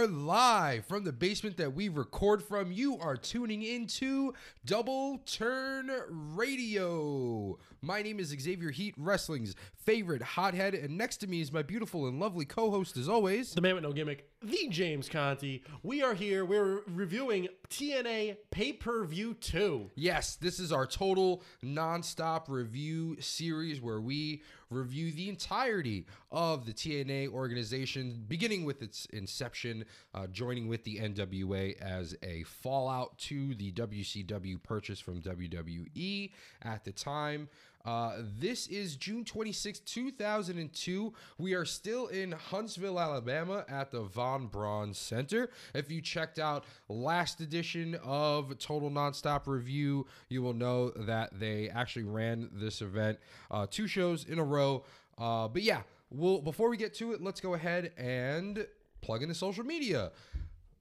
Are live from the basement that we record from. You are tuning into Double Turn Radio. My name is Xavier Heat, wrestling's favorite hothead, and next to me is my beautiful and lovely co-host, as always. The man with no gimmick, the James Conti. We are here. We're reviewing TNA Pay Per View 2. Yes, this is our total non-stop review series where we review the entirety of the TNA organization, beginning with its inception, uh, joining with the NWA as a fallout to the WCW purchase from WWE at the time. Uh, this is June 26, 2002. We are still in Huntsville, Alabama at the Von Braun Center. If you checked out last edition of Total Nonstop Review, you will know that they actually ran this event uh, two shows in a row. Uh, but yeah, we'll, before we get to it, let's go ahead and plug in the social media.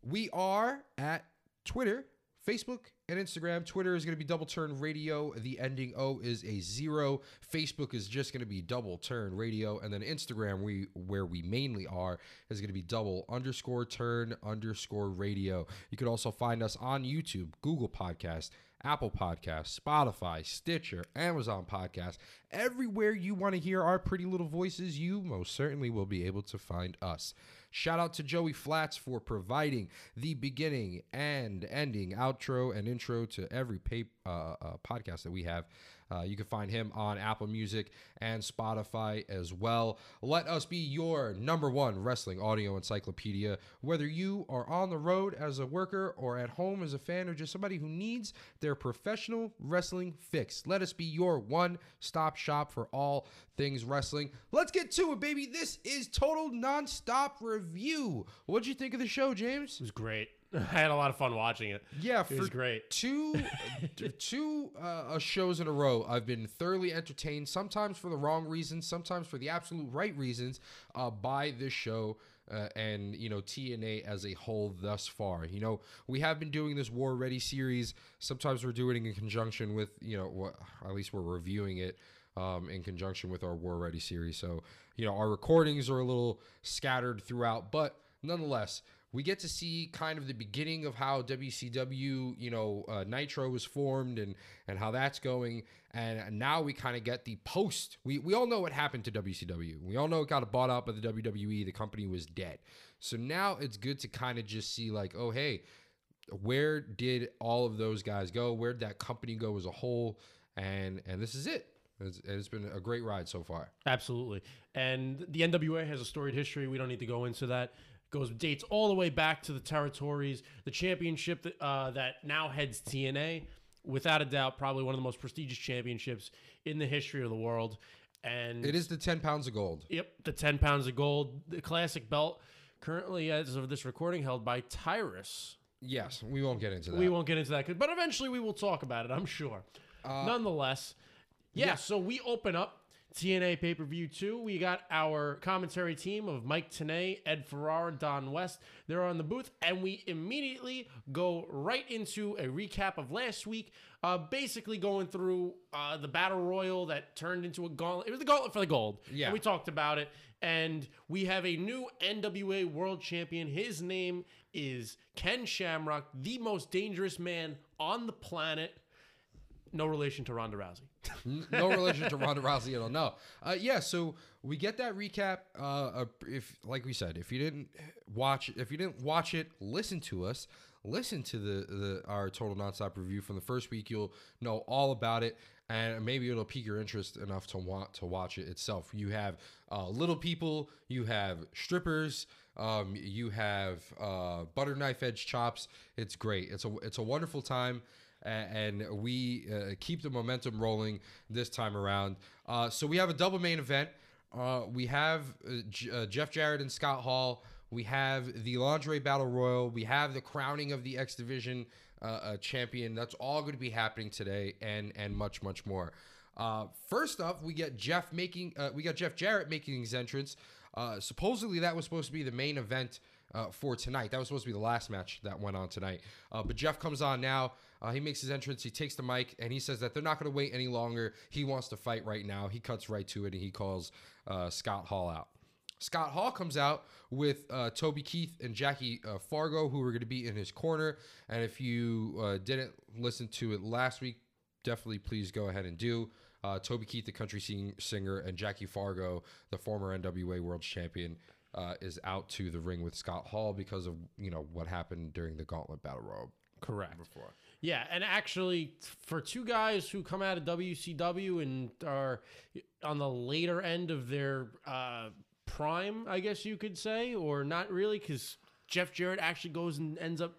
We are at Twitter, Facebook, and Instagram. Twitter is going to be Double Turn Radio. The ending O is a zero. Facebook is just going to be Double Turn Radio, and then Instagram, we where we mainly are, is going to be Double underscore Turn underscore Radio. You can also find us on YouTube, Google Podcast. Apple Podcast, Spotify, Stitcher, Amazon Podcast, everywhere you want to hear our pretty little voices, you most certainly will be able to find us. Shout out to Joey Flats for providing the beginning and ending, outro, and intro to every pay, uh, uh, podcast that we have. Uh, you can find him on Apple Music and Spotify as well. Let us be your number one wrestling audio encyclopedia. Whether you are on the road as a worker or at home as a fan or just somebody who needs their professional wrestling fix, let us be your one stop shop for all things wrestling. Let's get to it, baby. This is total nonstop review. What'd you think of the show, James? It was great. I had a lot of fun watching it. Yeah, It was great. two two uh, shows in a row, I've been thoroughly entertained. Sometimes for the wrong reasons, sometimes for the absolute right reasons, uh, by this show. Uh, and you know TNA as a whole thus far. You know we have been doing this War Ready series. Sometimes we're doing it in conjunction with you know what at least we're reviewing it um, in conjunction with our War Ready series. So you know our recordings are a little scattered throughout, but nonetheless we get to see kind of the beginning of how WCW, you know, uh, Nitro was formed and and how that's going. And now we kind of get the post. We we all know what happened to WCW. We all know it got bought out by the WWE. The company was dead. So now it's good to kind of just see like, oh hey, where did all of those guys go? Where did that company go as a whole? And and this is it. It's, it's been a great ride so far. Absolutely. And the NWA has a storied history. We don't need to go into that. Goes dates all the way back to the territories, the championship that, uh, that now heads TNA. Without a doubt, probably one of the most prestigious championships in the history of the world. And It is the ten pounds of gold. Yep, the 10 pounds of gold, the classic belt, currently, as of this recording, held by Tyrus. Yes, we won't get into that. We won't get into that, but eventually we will talk about it, I'm sure. Nonetheless, yeah, yeah. so we open up TNA pay per view 2. We got our commentary team of Mike Tenay, Ed Ferrara, Don West. They're on the booth, and we immediately go right into a recap of last week. Uh, basically, going through uh, the battle royal that turned into a gauntlet. It was the gauntlet for the gold. Yeah. And we talked about it. And we have a new NWA world champion. His name is Ken Shamrock, the most dangerous man on the planet. No relation to Ronda Rousey. no relation to Ronda Rousey at all. No. Uh, yeah, so we get that recap. Uh, if, like we said, if you didn't watch, if you didn't watch it, listen to us. Listen to the, the our total nonstop review from the first week. You'll know all about it, and maybe it'll pique your interest enough to want to watch it itself. You have uh, little people, you have strippers, um, you have uh, butter knife edge chops. It's great. It's a it's a wonderful time and we uh, keep the momentum rolling this time around. Uh, so we have a double main event. Uh, we have J- Jeff Jarrett and Scott Hall. We have the lingerie battle royal. We have the crowning of the X Division uh, champion. That's all going to be happening today, and and much much more. Uh, first up, we get Jeff making. Uh, we got Jeff Jarrett making his entrance. Supposedly, that was supposed to be the main event uh, for tonight. That was supposed to be the last match that went on tonight. Uh, but Jeff comes on now. Uh, he makes his entrance. He takes the mic and he says that they're not going to wait any longer. He wants to fight right now. He cuts right to it and he calls uh, Scott Hall out. Scott Hall comes out with uh, Toby Keith and Jackie uh, Fargo, who are going to be in his corner. And if you uh, didn't listen to it last week, definitely please go ahead and do. Uh, Toby Keith, the country sing- singer, and Jackie Fargo, the former NWA World Champion, uh, is out to the ring with Scott Hall because of you know what happened during the Gauntlet Battle Royal Correct. before. Yeah, and actually, for two guys who come out of WCW and are on the later end of their uh, prime, I guess you could say, or not really, because Jeff Jarrett actually goes and ends up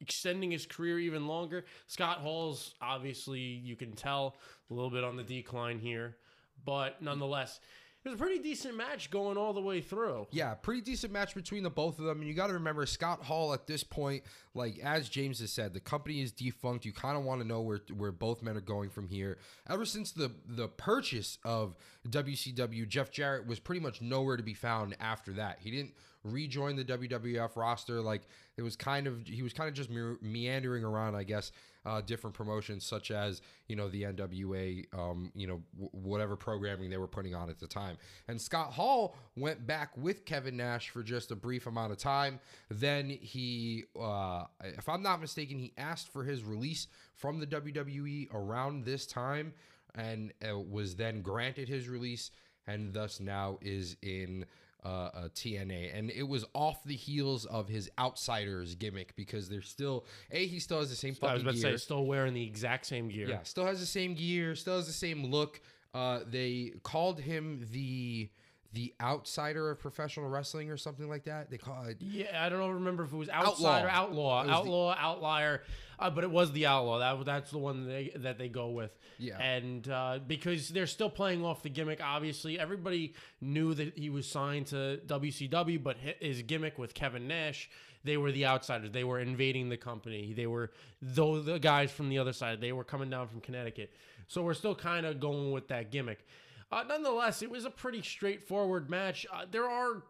extending his career even longer. Scott Hall's obviously, you can tell, a little bit on the decline here, but nonetheless, it was a pretty decent match going all the way through. Yeah, pretty decent match between the both of them. And you got to remember, Scott Hall at this point, like as James has said, the company is defunct. You kind of want to know where where both men are going from here. Ever since the the purchase of WCW, Jeff Jarrett was pretty much nowhere to be found after that. He didn't rejoin the WWF roster. Like it was kind of he was kind of just me- meandering around, I guess, uh, different promotions such as you know the NWA, um, you know w- whatever programming they were putting on at the time. And Scott Hall went back with Kevin Nash for just a brief amount of time. Then he, uh, if I'm not mistaken, he asked for his release from the WWE around this time, and uh, was then granted his release, and thus now is in uh, uh, TNA, and it was off the heels of his outsiders gimmick because they're still a he still has the same fucking. I was about to say, still wearing the exact same gear. yeah, still has the same gear, still has the same look. Uh, they called him the the outsider of professional wrestling or something like that. They call it. Yeah, I don't remember if it was outsider, outlaw, It was the- outlaw, outlier, uh, but it was the outlaw. That that's the one they, that they go with. Yeah. and uh, because they're still playing off the gimmick. Obviously, everybody knew that he was signed to WCW, but his gimmick with Kevin Nash, they were the outsiders. They were invading the company. They were though the guys from the other side. They were coming down from Connecticut. So we're still kind of going with that gimmick. Uh, nonetheless, it was a pretty straightforward match. Uh, there are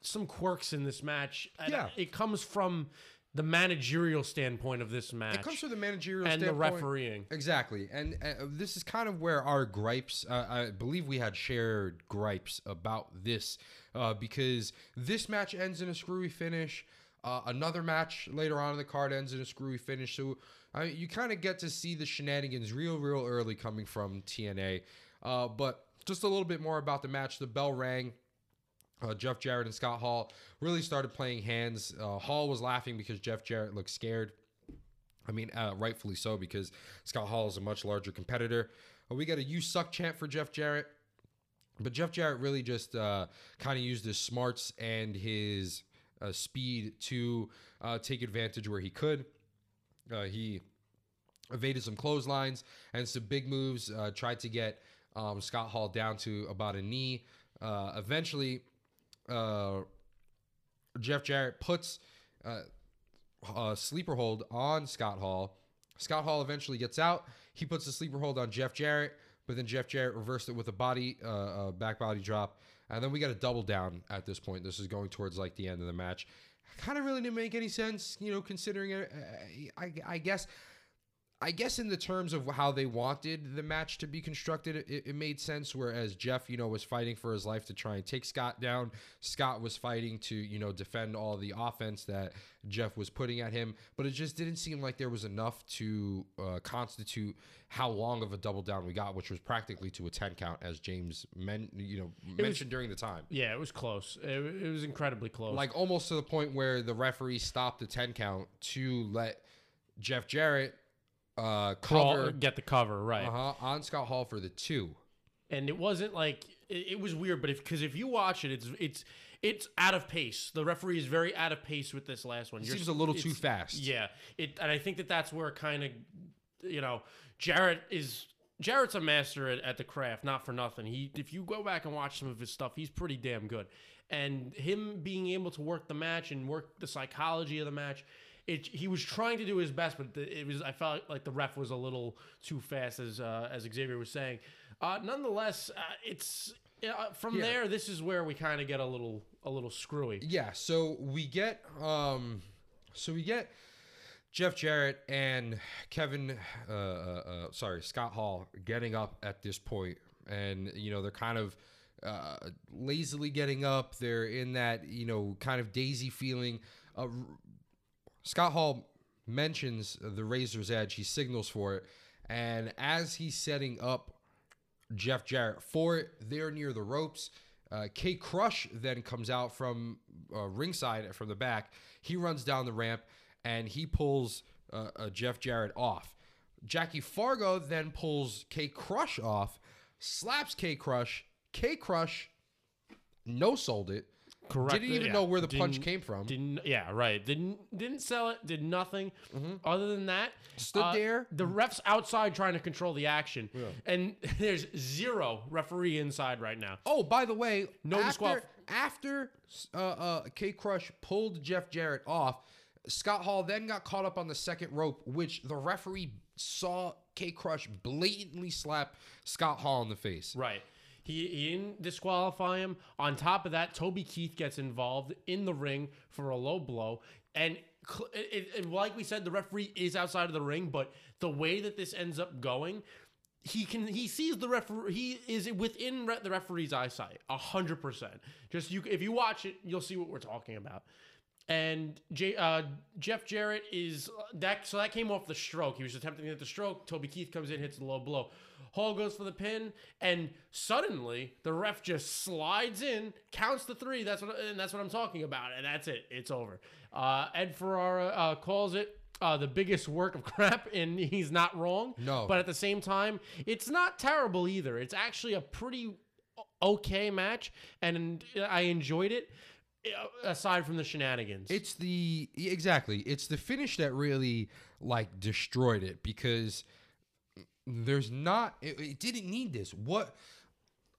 some quirks in this match. Yeah. it comes from the managerial standpoint of this match It comes from the managerial and the standpoint. refereeing. Exactly, and uh, this is kind of where our gripes. Uh, I believe we had shared gripes about this uh, because this match ends in a screwy finish. Uh, another match later on in the card ends in a screwy finish. So uh, you kind of get to see the shenanigans real, real early coming from TNA. Uh, but just a little bit more about the match. The bell rang. Uh, Jeff Jarrett and Scott Hall really started playing hands. Uh, Hall was laughing because Jeff Jarrett looked scared. I mean, uh, rightfully so because Scott Hall is a much larger competitor. Uh, we got a "You suck" chant for Jeff Jarrett, but Jeff Jarrett really just uh, kind of used his smarts and his uh, speed to take advantage where he could. He evaded some clotheslines and some big moves. Tried to get um, Scott Hall down to about a knee. Uh, eventually, uh, Jeff Jarrett puts uh, a sleeper hold on Scott Hall. Scott Hall eventually gets out. He puts a sleeper hold on Jeff Jarrett, but then Jeff Jarrett reversed it with a body, uh, a back body drop, and then we got a double down at this point. This is going towards like the end of the match. Kind of really didn't make any sense, you know, considering it. I, I guess. I guess in the terms of how they wanted the match to be constructed, it, it made sense. Whereas Jeff, you know, was fighting for his life to try and take Scott down. Scott was fighting to, you know, defend all the offense that Jeff was putting at him. But it just didn't seem like there was enough to uh, constitute how long of a double down we got, which was practically to a ten count, as James men, you know, mentioned during the time. Yeah, it was close. It, it was incredibly close. Like almost to the point where the referee stopped the ten count to let Jeff Jarrett uh, Crawl- get the cover right. uh-huh, on Scott Hall for the two. and it wasn't like it, it was weird but if because if you watch it it's it's it's out of pace the referee is very out of pace with this last one It You're- seems a little too it's- fast. yeah it and i think that that's where kind of you know jarrett is jarrett's a master at, at the craft not for nothing he if you go back and watch some of his stuff he's pretty damn good and him being able to work the match and work the psychology of the match it, he was trying to do his best, but it was I felt like the ref was a little too fast, as uh, as Xavier was saying. Uh, nonetheless, uh, it's uh, from Yeah. there. This is where we kind of get a little a little screwy. Yeah, so we get um so we get Jeff Jarrett and Kevin uh, uh, uh sorry, Scott Hall getting up at this point and you know they're kind of uh, lazily getting up. They're in that you know kind of daisy feeling. Uh, Scott Hall mentions the Razor's Edge. He signals for it, and as he's setting up Jeff Jarrett for it, they're near the ropes. Uh, K Crush then comes out from uh, ringside from the back. He runs down the ramp and he pulls uh, uh, Jeff Jarrett off. Jackie Fargo then pulls K Crush off, slaps K Crush. K Crush no sold it. Correct. Didn't even Yeah. know where the punch Didn't- came from. Didn't yeah right didn't didn't sell it did nothing other than that Mm-hmm. Stood uh, there. the refs outside trying to control the action and there's zero referee inside right now Oh, by the way, No after, disqualif- after uh, uh, K Crush pulled Jeff Jarrett off, Scott Hall then got caught up on the second rope, which the referee saw K Crush blatantly slap Scott Hall in the face. right he, he didn't disqualify him. On top of that Toby Keith gets involved in the ring for a low blow. And it, it- like we said the referee is outside of the ring but the way that this ends up going he can he sees the referee he is within re- the referee's eyesight a hundred percent. Just you if you watch it you'll see what we're talking about. And J, uh, Jeff Jarrett is that so that came off the stroke. He was attempting to hit the stroke. Toby Keith comes in hits the low blow Hall goes for the pin and suddenly the ref just slides in counts the three that's what and that's what I'm talking about and that's it it's over uh, Ed Ferrara uh, calls it uh, the biggest work of crap, and he's not wrong. No. But at the same time, it's not terrible either. It's actually a pretty okay match, and I enjoyed it. uh, Aside from the shenanigans, It's the exactly. It's the finish that really like destroyed it because there's not. It, it didn't need this. What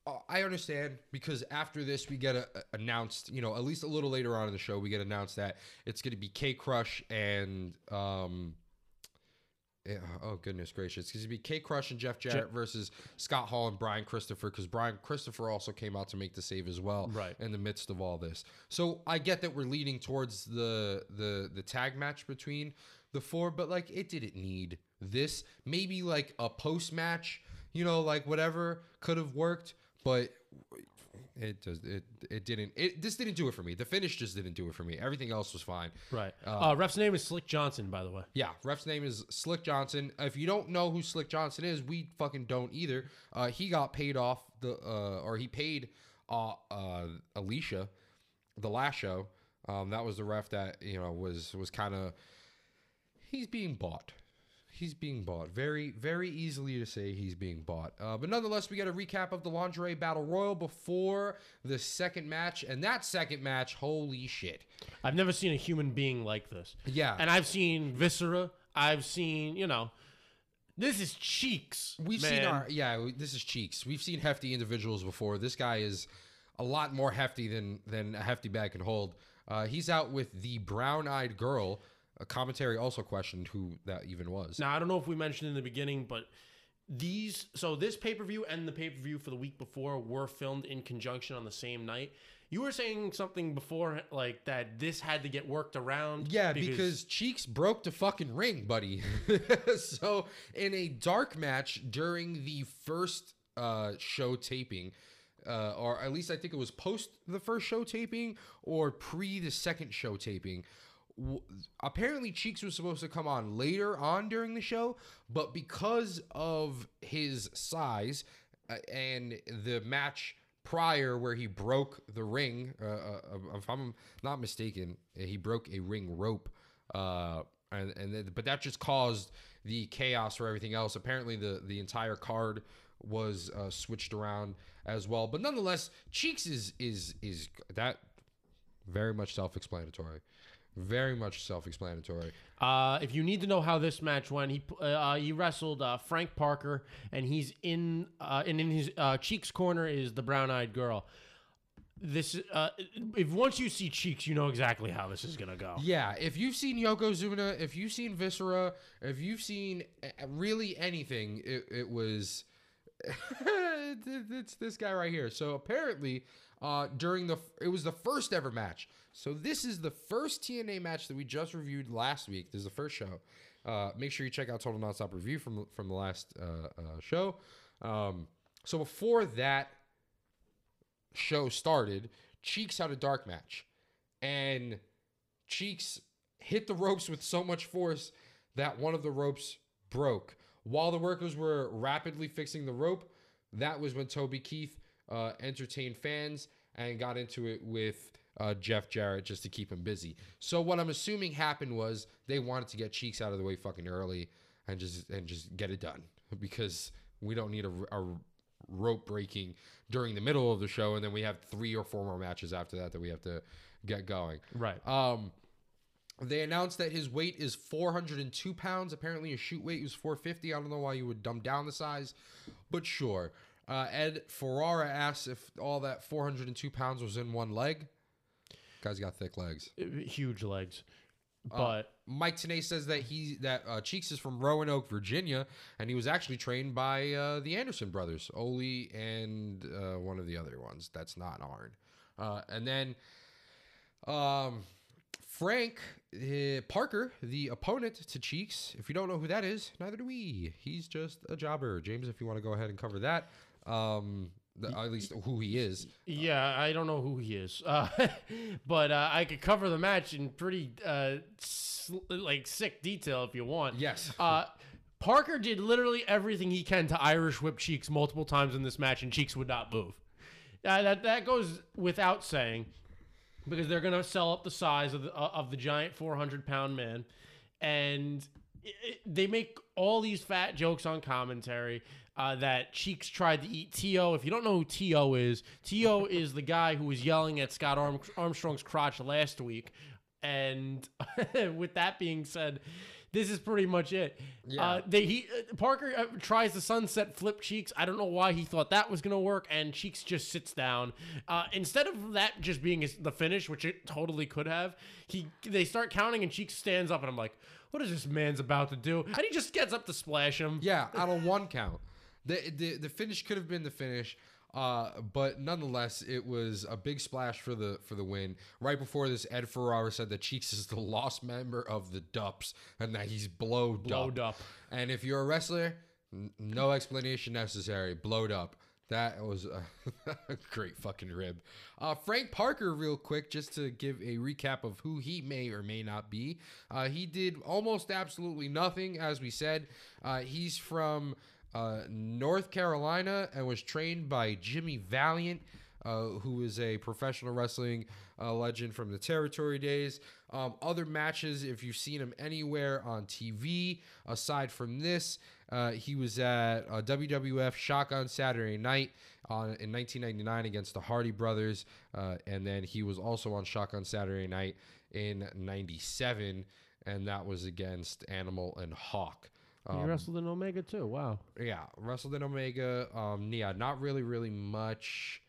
uh, I understand because after this we get a, a- announced. You know, at least a little later on in the show we get announced that it's going to be K Crush and um. yeah, oh goodness gracious! It's going to be K Crush and Jeff Jarrett versus Scott Hall and Brian Christopher because Brian Christopher also came out to make the save as well Right. in the midst of all this. So I get that we're leading towards the the the tag match between the four, but like it didn't need this. Maybe like a post match, you know, like whatever could have worked, but it does it it didn't it this didn't do it for me. The finish just didn't do it for me. Everything else was fine. right. Uh, ref's name is Slick Johnson, by the way. Yeah, ref's name is Slick Johnson. If you don't know who Slick Johnson is, we fucking don't either. Uh, he got paid off the, uh, or he paid uh, uh, Alicia the last show. Um, that was the ref that you know was was kind of he's being bought. He's being bought very, very easily to say he's being bought. Uh, but nonetheless, we get a recap of the lingerie battle royal before the second match, and that second match, holy shit! I've never seen a human being like this. Yeah, And I've seen Viscera. I've seen, you know, this is cheeks. We've man. seen our yeah. This is cheeks. We've seen hefty individuals before. This guy is a lot more hefty than than a hefty bag can hold. Uh, he's out with the brown-eyed girl. A commentary also questioned who that even was. Now I don't know if we mentioned in the beginning, but these so this pay per view and the pay per view for the week before were filmed in conjunction on the same night. You were saying something before, like that this had to get worked around. Yeah, because, Cheeks broke the fucking ring, buddy. so in a dark match during the first uh, show taping, uh, or at least I think it was post the first show taping or pre the second show taping. W- Apparently, Cheeks was supposed to come on later on during the show, but because of his size uh, and the match prior where he broke the ring, uh, uh, if I'm not mistaken, he broke a ring rope, uh, and and then, but that just caused the chaos for everything else. Apparently, the the entire card was uh, switched around as well. But nonetheless, Cheeks is is is that very much self-explanatory. Very much self-explanatory. Uh, if you need to know how this match went, he uh, he wrestled uh, Frank Parker, and he's in uh, and in his uh, cheeks corner is the brown eyed girl. This uh, if once you see cheeks, you know exactly how this is gonna go. Yeah, if you've seen Yokozuna, if you've seen Viscera, if you've seen uh, really anything, it, it was it's this guy right here. So apparently, uh, during the it was the first ever match. So this is the first TNA match that we just reviewed last week. This is the first show. Uh, make sure you check out Total Nonstop Review from from the last uh, uh, show. Um, so before that, show started, Cheeks had a dark match, and Cheeks hit the ropes with so much force that one of the ropes broke. While the workers were rapidly fixing the rope, that was when Toby Keith uh, entertained fans and got into it with uh, Jeff Jarrett just to keep him busy. So what I'm assuming happened was they wanted to get Cheeks out of the way fucking early and just and just get it done because we don't need a, a rope breaking during the middle of the show and then we have three or four more matches after that that we have to get going. Right. Um, they announced that his weight is 402 pounds. Apparently, his shoot weight was 450. I don't know why you would dumb down the size, but sure. Uh, Ed Ferrara asks if all that 402 pounds was in one leg. Guy's got thick legs. Huge legs. Uh, But Mike Tenay says that he that uh, Cheeks is from Roanoke, Virginia, and he was actually trained by uh, the Anderson brothers, Ole and uh, one of the other ones. That's not Arn. Uh, and then um, Frank uh, Parker, the opponent to Cheeks. If you don't know who that is, neither do we. He's just a jobber. James, if you want to go ahead and cover that, um, the, at least who he is. yeah, I don't know who he is. Uh, but uh, I could cover the match in pretty uh, sl- like sick detail if you want. Yes. Uh, Parker did literally everything he can to Irish whip Cheeks multiple times in this match, and Cheeks would not move. Uh, that that goes without saying, because they're gonna sell up the size of the uh, of the giant 400 pound man, and it, it- they make all these fat jokes on commentary. Uh, that Cheeks tried to eat To. If you don't know who To is, To is the guy who was yelling at Scott Arm- Armstrong's crotch last week. And with that being said, this is pretty much it. Yeah. Uh, they he uh, Parker uh, tries the sunset flip cheeks. I don't know why he thought that was gonna work, and cheeks just sits down. Uh, instead of that just being his, the finish, which it totally could have, he they start counting, and cheeks stands up, and I'm like, what is this man's about to do? And he just gets up to splash him. Yeah, out of one count. The, the the finish could have been the finish, uh, but nonetheless, it was a big splash for the for the win. Right before this, Ed Ferrara said that Cheeks is the lost member of the Dupps and that he's blowed, Blowed up. up. And if you're a wrestler, n- no explanation necessary. Blowed up. That was a, a great fucking rib. Uh, Frank Parker, real quick, just to give a recap of who he may or may not be. Uh, he did almost absolutely nothing, as we said. Uh, he's from uh, North Carolina and was trained by Jimmy Valiant, uh, who is a professional wrestling uh, legend from the territory days. Um, other matches, if you've seen him anywhere on TV, aside from this, uh, he was at uh, WWF Shotgun Saturday Night on, in 1999 against the Hardy Brothers, uh, and then he was also on Shotgun Saturday Night in '97, and that was against Animal and Hawk. He wrestled in Omega too. Wow. Yeah, wrestled in Omega. Um, yeah, not really, really much.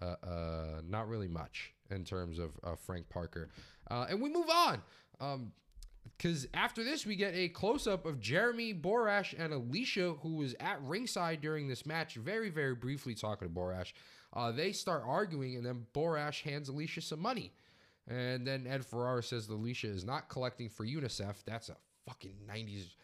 Uh, uh, not really much in terms of uh, Frank Parker. Uh, and we move on. Um, because after this, we get a close up of Jeremy Borash and Alicia, who was at ringside during this match, very, very briefly talking to Borash. Uh, they start arguing, and then Borash hands Alicia some money. And then Ed Ferrara says Alicia is not collecting for UNICEF. That's a fucking 90s.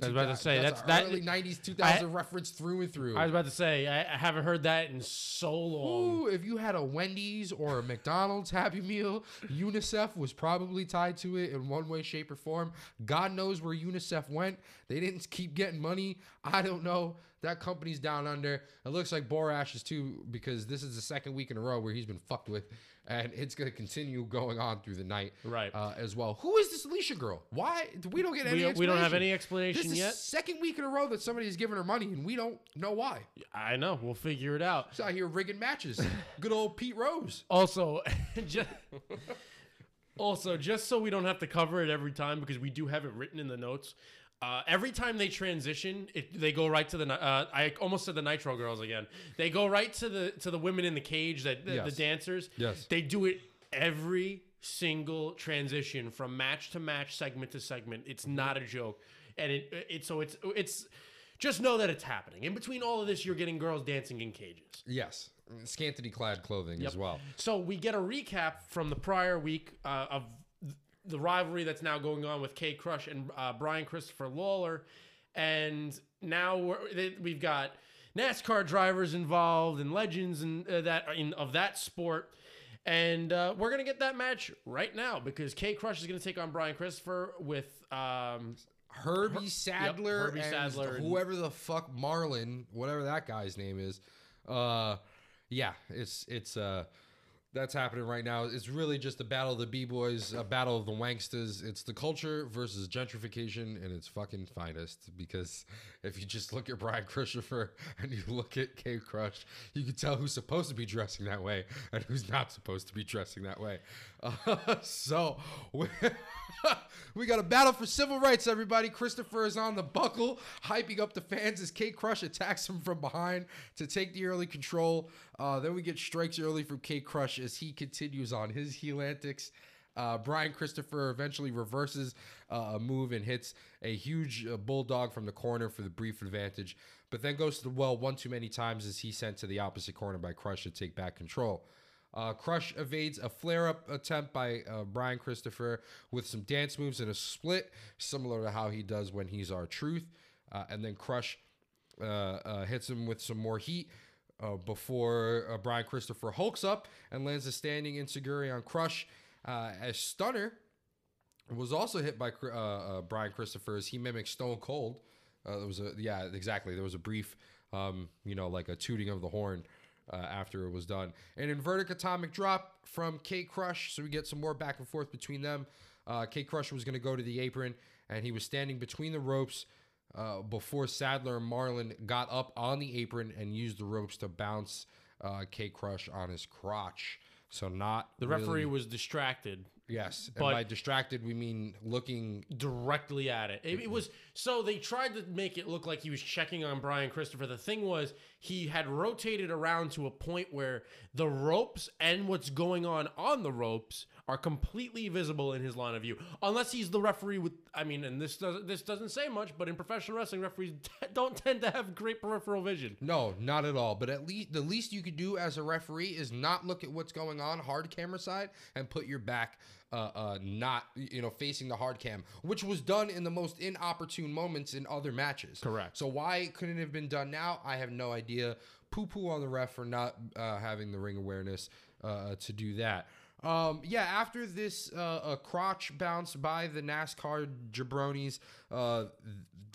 I was about to say, that's, that's- that- early 90s, 2000 reference through and through. I was about to say I, I haven't heard that in so long. Ooh, if you had a Wendy's or a McDonald's Happy Meal, UNICEF was probably tied to it in one way, shape, or form. God knows where UNICEF went. They didn't keep getting money. I don't know. That company's down under. It looks like Borash is too, because this is the second week in a row where he's been fucked with, and it's going to continue going on through the night, Right. Uh, as well. Who is this Alicia girl? Why we don't get any? We don't- we don't have any explanation. This is yet. second week in a row that somebody's given her money, and we don't know why. I know. We'll figure it out. She's out here rigging matches. Good old Pete Rose. Also, just also just so we don't have to cover it every time because we do have it written in the notes. Uh, every time they transition, it, they go right to the. Uh, I almost said the Nitro Girls again. They go right to the to the women in the cage, that the, the dancers. Yes. They do it every single transition from match to match, segment to segment. It's not a joke, and it it so it's it's just know that it's happening. In between all of this, you're getting girls dancing in cages. Yes, scantily clad clothing as well. So we get a recap from the prior week uh, of the rivalry that's now going on with K Crush and uh, Brian Christopher Lawler, and now we're, we've got NASCAR drivers involved and legends and uh, that in of that sport. And uh, we're gonna get that match right now because K Crush is gonna take on Brian Christopher with um, Hermie Sadler Hermie and Sadler and- whoever the fuck Marlin, whatever that guy's name is. Uh, yeah, it's it's uh, that's happening right now. It's really just a battle of the b boys, a battle of the wanksters. It's the culture versus gentrification and its fucking finest. Because if you just look at Brian Christopher and you look at K Crush, you can tell who's supposed to be dressing that way and who's not supposed to be dressing that way. So. we we got a battle for civil rights, everybody. Christopher is on the buckle, hyping up the fans as K Crush attacks him from behind to take the early control. Uh, then we get strikes early from K Crush as he continues on his heel antics. Uh, Brian Christopher eventually reverses uh, a move and hits a huge uh, bulldog from the corner for the brief advantage, but then goes to the well one too many times as he's sent to the opposite corner by Crush to take back control. Uh, Crush evades a flare up attempt by uh, Brian Christopher with some dance moves and a split, similar to how he does when he's R-Truth. Uh, and then Crush uh, uh, hits him with some more heat uh, before Brian Christopher hulks up and lands a standing enzuigiri on Crush. As Stunner was also hit by Brian Christopher as he mimicked Stone Cold. There was a yeah, exactly. There was a brief, um, you know, like a tooting of the horn uh, after it was done. An inverted atomic drop from K Crush, so we get some more back and forth between them. Uh, K Crush was going to go to the apron, and he was standing between the ropes uh, before Sadler and Marlin got up on the apron and used the ropes to bounce uh, K Crush on his crotch. So not the really- referee was distracted Yes, But- and by distracted we mean looking. directly at it. it. It mm-hmm. was so they tried to make it look like he was checking on Brian Christopher. The thing was he had rotated around to a point where the ropes and what's going on on the ropes are completely visible in his line of view. Unless he's the referee with I mean and this doesn't this doesn't say much, but in professional wrestling referees don't tend to have great peripheral vision. No, not at all. But at least the least you could do as a referee is not look at what's going on hard camera side and put your back uh, uh, not you know facing the hard cam, which was done in the most inopportune moments in other matches. Correct. So why couldn't it have been done now? I have no idea. Poo poo on the ref for not uh, having the ring awareness uh, to do that. Um, yeah, after this uh, a crotch bounce by the NASCAR jabronis, uh,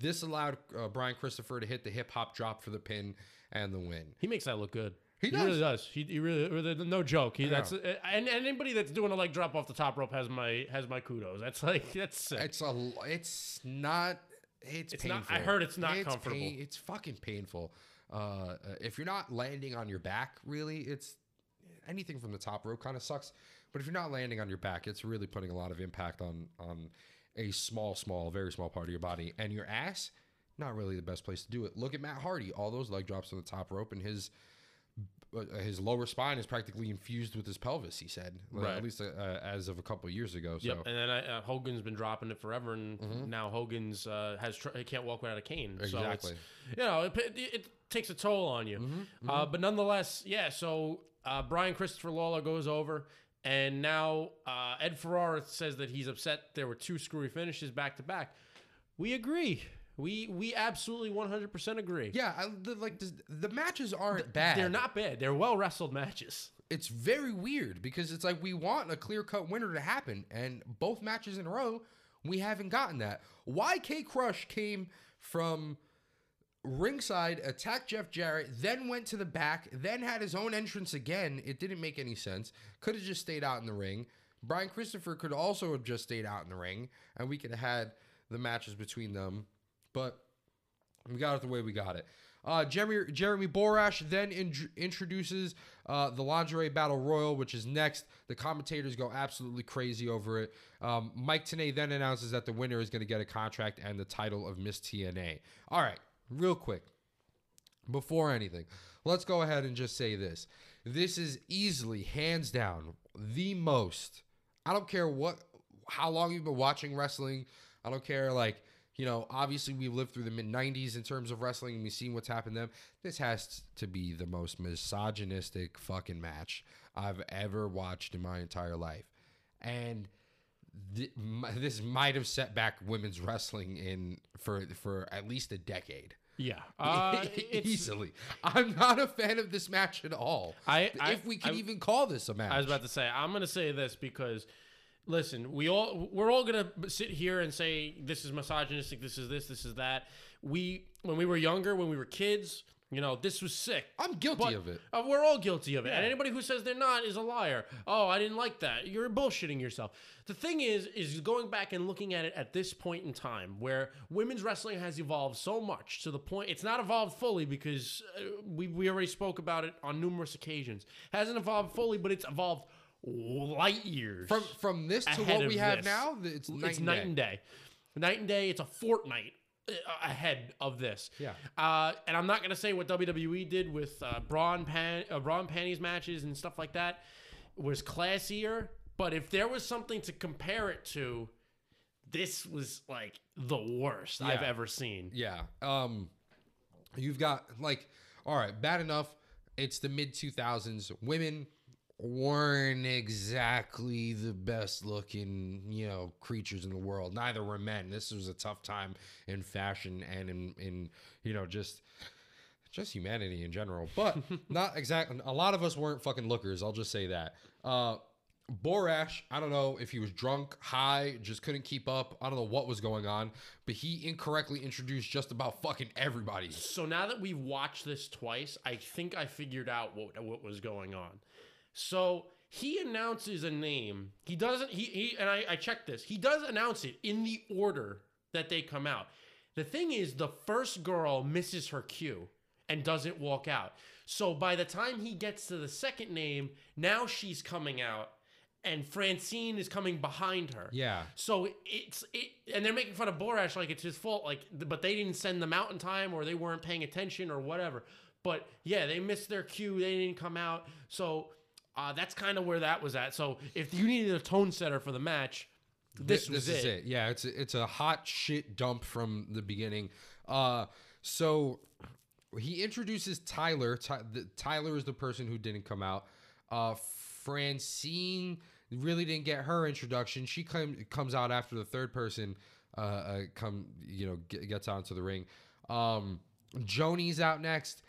this allowed uh, Brian Christopher to hit the hip hop drop for the pin and the win. He makes that look good. He really does. He, he really, no joke. He that's and, and anybody that's doing a leg drop off the top rope has my has my kudos. That's like that's sick. It's a. It's not. It's, It's not- painful. I heard it's not comfortable. it's fucking painful. Uh, uh, if you're not landing on your back, really, it's anything from the top rope kind of sucks. But if you're not landing on your back, it's really putting a lot of impact on on a small, small, very small part of your body and your ass. Not really the best place to do it. Look at Matt Hardy. All those leg drops on the top rope, and his his lower spine is practically infused with his pelvis. He said, Well, Right. at least uh, uh, as of a couple of years ago. So Yep, and then uh, Hogan's been dropping it forever, and now Hogan's uh, has tr- he can't walk without a cane. So Exactly. it's, you know, it, it, it takes a toll on you. Uh, but nonetheless, yeah. So uh, Brian Christopher Lawler goes over, and now uh, Ed Ferrara says that he's upset. There were two screwy finishes back to back. We agree. We we absolutely one hundred percent agree. Yeah, I, the, like the, the matches aren't bad. They're not bad. They're well wrestled matches. It's very weird because it's like we want a clear cut winner to happen, and both matches in a row we haven't gotten that. Why K Crush came from ringside, attacked Jeff Jarrett, then went to the back, then had his own entrance again. It didn't make any sense. Could have just stayed out in the ring. Brian Christopher could also have just stayed out in the ring, and we could have had the matches between them. But we got it the way we got it. Uh, Jeremy Jeremy Borash then in- introduces uh, the lingerie battle royal, which is next. The commentators go absolutely crazy over it. Um, Mike Tenay then announces that the winner is going to get a contract and the title of Miss TNA. All right, real quick, before anything, let's go ahead and just say this: this is easily, hands down, the most. I don't care what, how long you've been watching wrestling. I don't care like you know, obviously we've lived through the mid 90s in terms of wrestling and we've seen what's happened to them. This has to be the most misogynistic fucking match I've ever watched in my entire life. And th- m- this might have set back women's wrestling in for for at least a decade. Yeah, uh, Easily. I'm not a fan of this match at all. I- I- if we can I- even call this a match. I was about to say I'm gonna say this because listen, we all we're all gonna sit here and say this is misogynistic, this is this, this is that. We when we were younger, when we were kids, you know, this was sick. I'm guilty But- of it. Uh, we're all guilty of it. And anybody who says they're not is a liar. Oh, I didn't like that. You're bullshitting yourself. The thing is, is going back and looking at it at this point in time where women's wrestling has evolved so much to the point it's not evolved fully because uh, we, we already spoke about it on numerous occasions. Hasn't evolved fully, but it's evolved light years. From from this to what we have this. now, it's night it's and night day. and day. Night and day. It's a fortnight uh, ahead of this. Yeah. Uh, and I'm not gonna say what WWE did with uh, pan, uh, bra panties matches and stuff like that was classier. But if there was something to compare it to, this was like the worst I've ever seen. Yeah. Um, you've got like, all right, bad enough. It's the mid 2000s. Women weren't exactly the best looking, you know, creatures in the world. Neither were men. This was a tough time in fashion and in, in you know, just just humanity in general. But not exactly. A lot of us weren't fucking lookers. I'll just say that. Uh, Borash, I don't know if he was drunk, high, just couldn't keep up. I don't know what was going on, but he incorrectly introduced just about fucking everybody. So now that we've watched this twice, I think I figured out what what was going on. So he announces a name. He doesn't. He, he and I, I checked this. He does announce it in the order that they come out. The thing is, the first girl misses her cue and doesn't walk out. So by the time he gets to the second name, now she's coming out, and Francine is coming behind her. Yeah. So it's it, and they're making fun of Borash like it's his fault, like, but they didn't send them out in time, or they weren't paying attention, or whatever. But yeah, they missed their cue. They didn't come out. So uh, that's kind of where that was at. So if you needed a tone setter for the match, this, was is it. it. Yeah, it's a, it's a hot shit dump from the beginning. Uh, so he introduces Tyler. Ty, the, Tyler is the person who didn't come out. Uh, Francine really didn't get her introduction. She come, comes out after the third person uh, uh come you know get, gets onto the ring. Um, Joni's out next.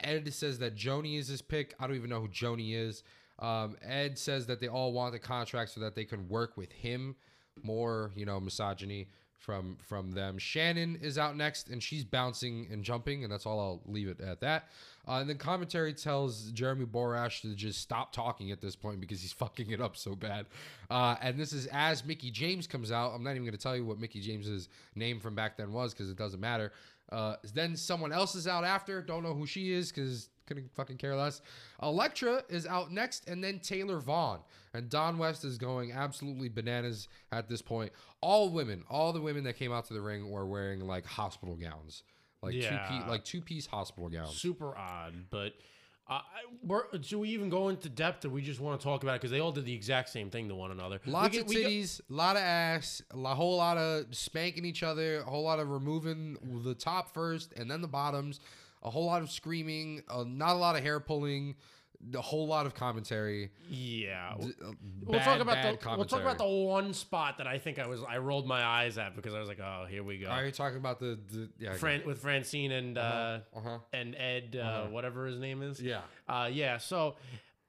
Ed says that Joni is his pick. I don't even know who Joni is. Um, Ed says that they all want the contract so that they can work with him. More, you know, misogyny from from them. Shannon is out next, and she's bouncing and jumping, and that's all. I'll leave it at that. Uh, and then commentary tells Jeremy Borash to just stop talking at this point because he's fucking it up so bad. Uh, and this is as Mickie James comes out. I'm not even going to tell you what Mickie James's name from back then was because it doesn't matter. Uh, then someone else is out after. Don't know who she is because couldn't fucking care less. Electra is out next, and then Taylor Vaughn. And Don West is going absolutely bananas at this point. All women, all the women that came out to the ring were wearing like hospital gowns, like two Yeah. piece, like two piece hospital gowns. Super odd, but. Uh, I- we're, should we even go into depth, or we just want to talk about it because they all did the exact same thing to one another? Lots get- of titties, a lot of ass, a whole lot of spanking each other, a whole lot of removing the top first and then the bottoms, a whole lot of screaming, uh, not a lot of hair pulling, a whole lot of commentary. yeah, D- uh, we'll talk about bad the we'll talk about the one spot that I think I was I rolled my eyes at because I was like, oh, here we go. Are you talking about the, the yeah? Fran- with Francine and uh, Uh-huh. and Ed, uh, whatever his name is. Yeah. Uh, yeah. So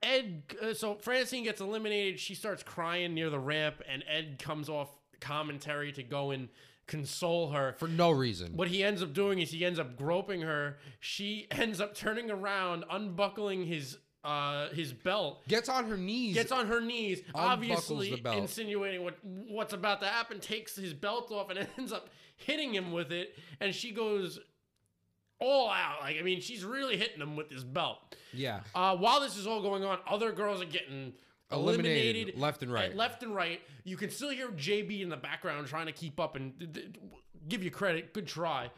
Ed, uh, so Francine gets eliminated. She starts crying near the ramp, and Ed comes off commentary to go and console her. For no reason. What he ends up doing is he ends up groping her. She ends up turning around, unbuckling his uh his belt. Gets on her knees. Gets on her knees, obviously insinuating what what's about to happen. Takes his belt off and ends up hitting him with it, and she goes all out. Like I mean, she's really hitting him with this belt. yeah. Uh, while this is all going on, other girls are getting Eliminated eliminated, left and right. uh, left and right. You can still hear JB in the background trying to keep up and d- d- give you credit. Good try.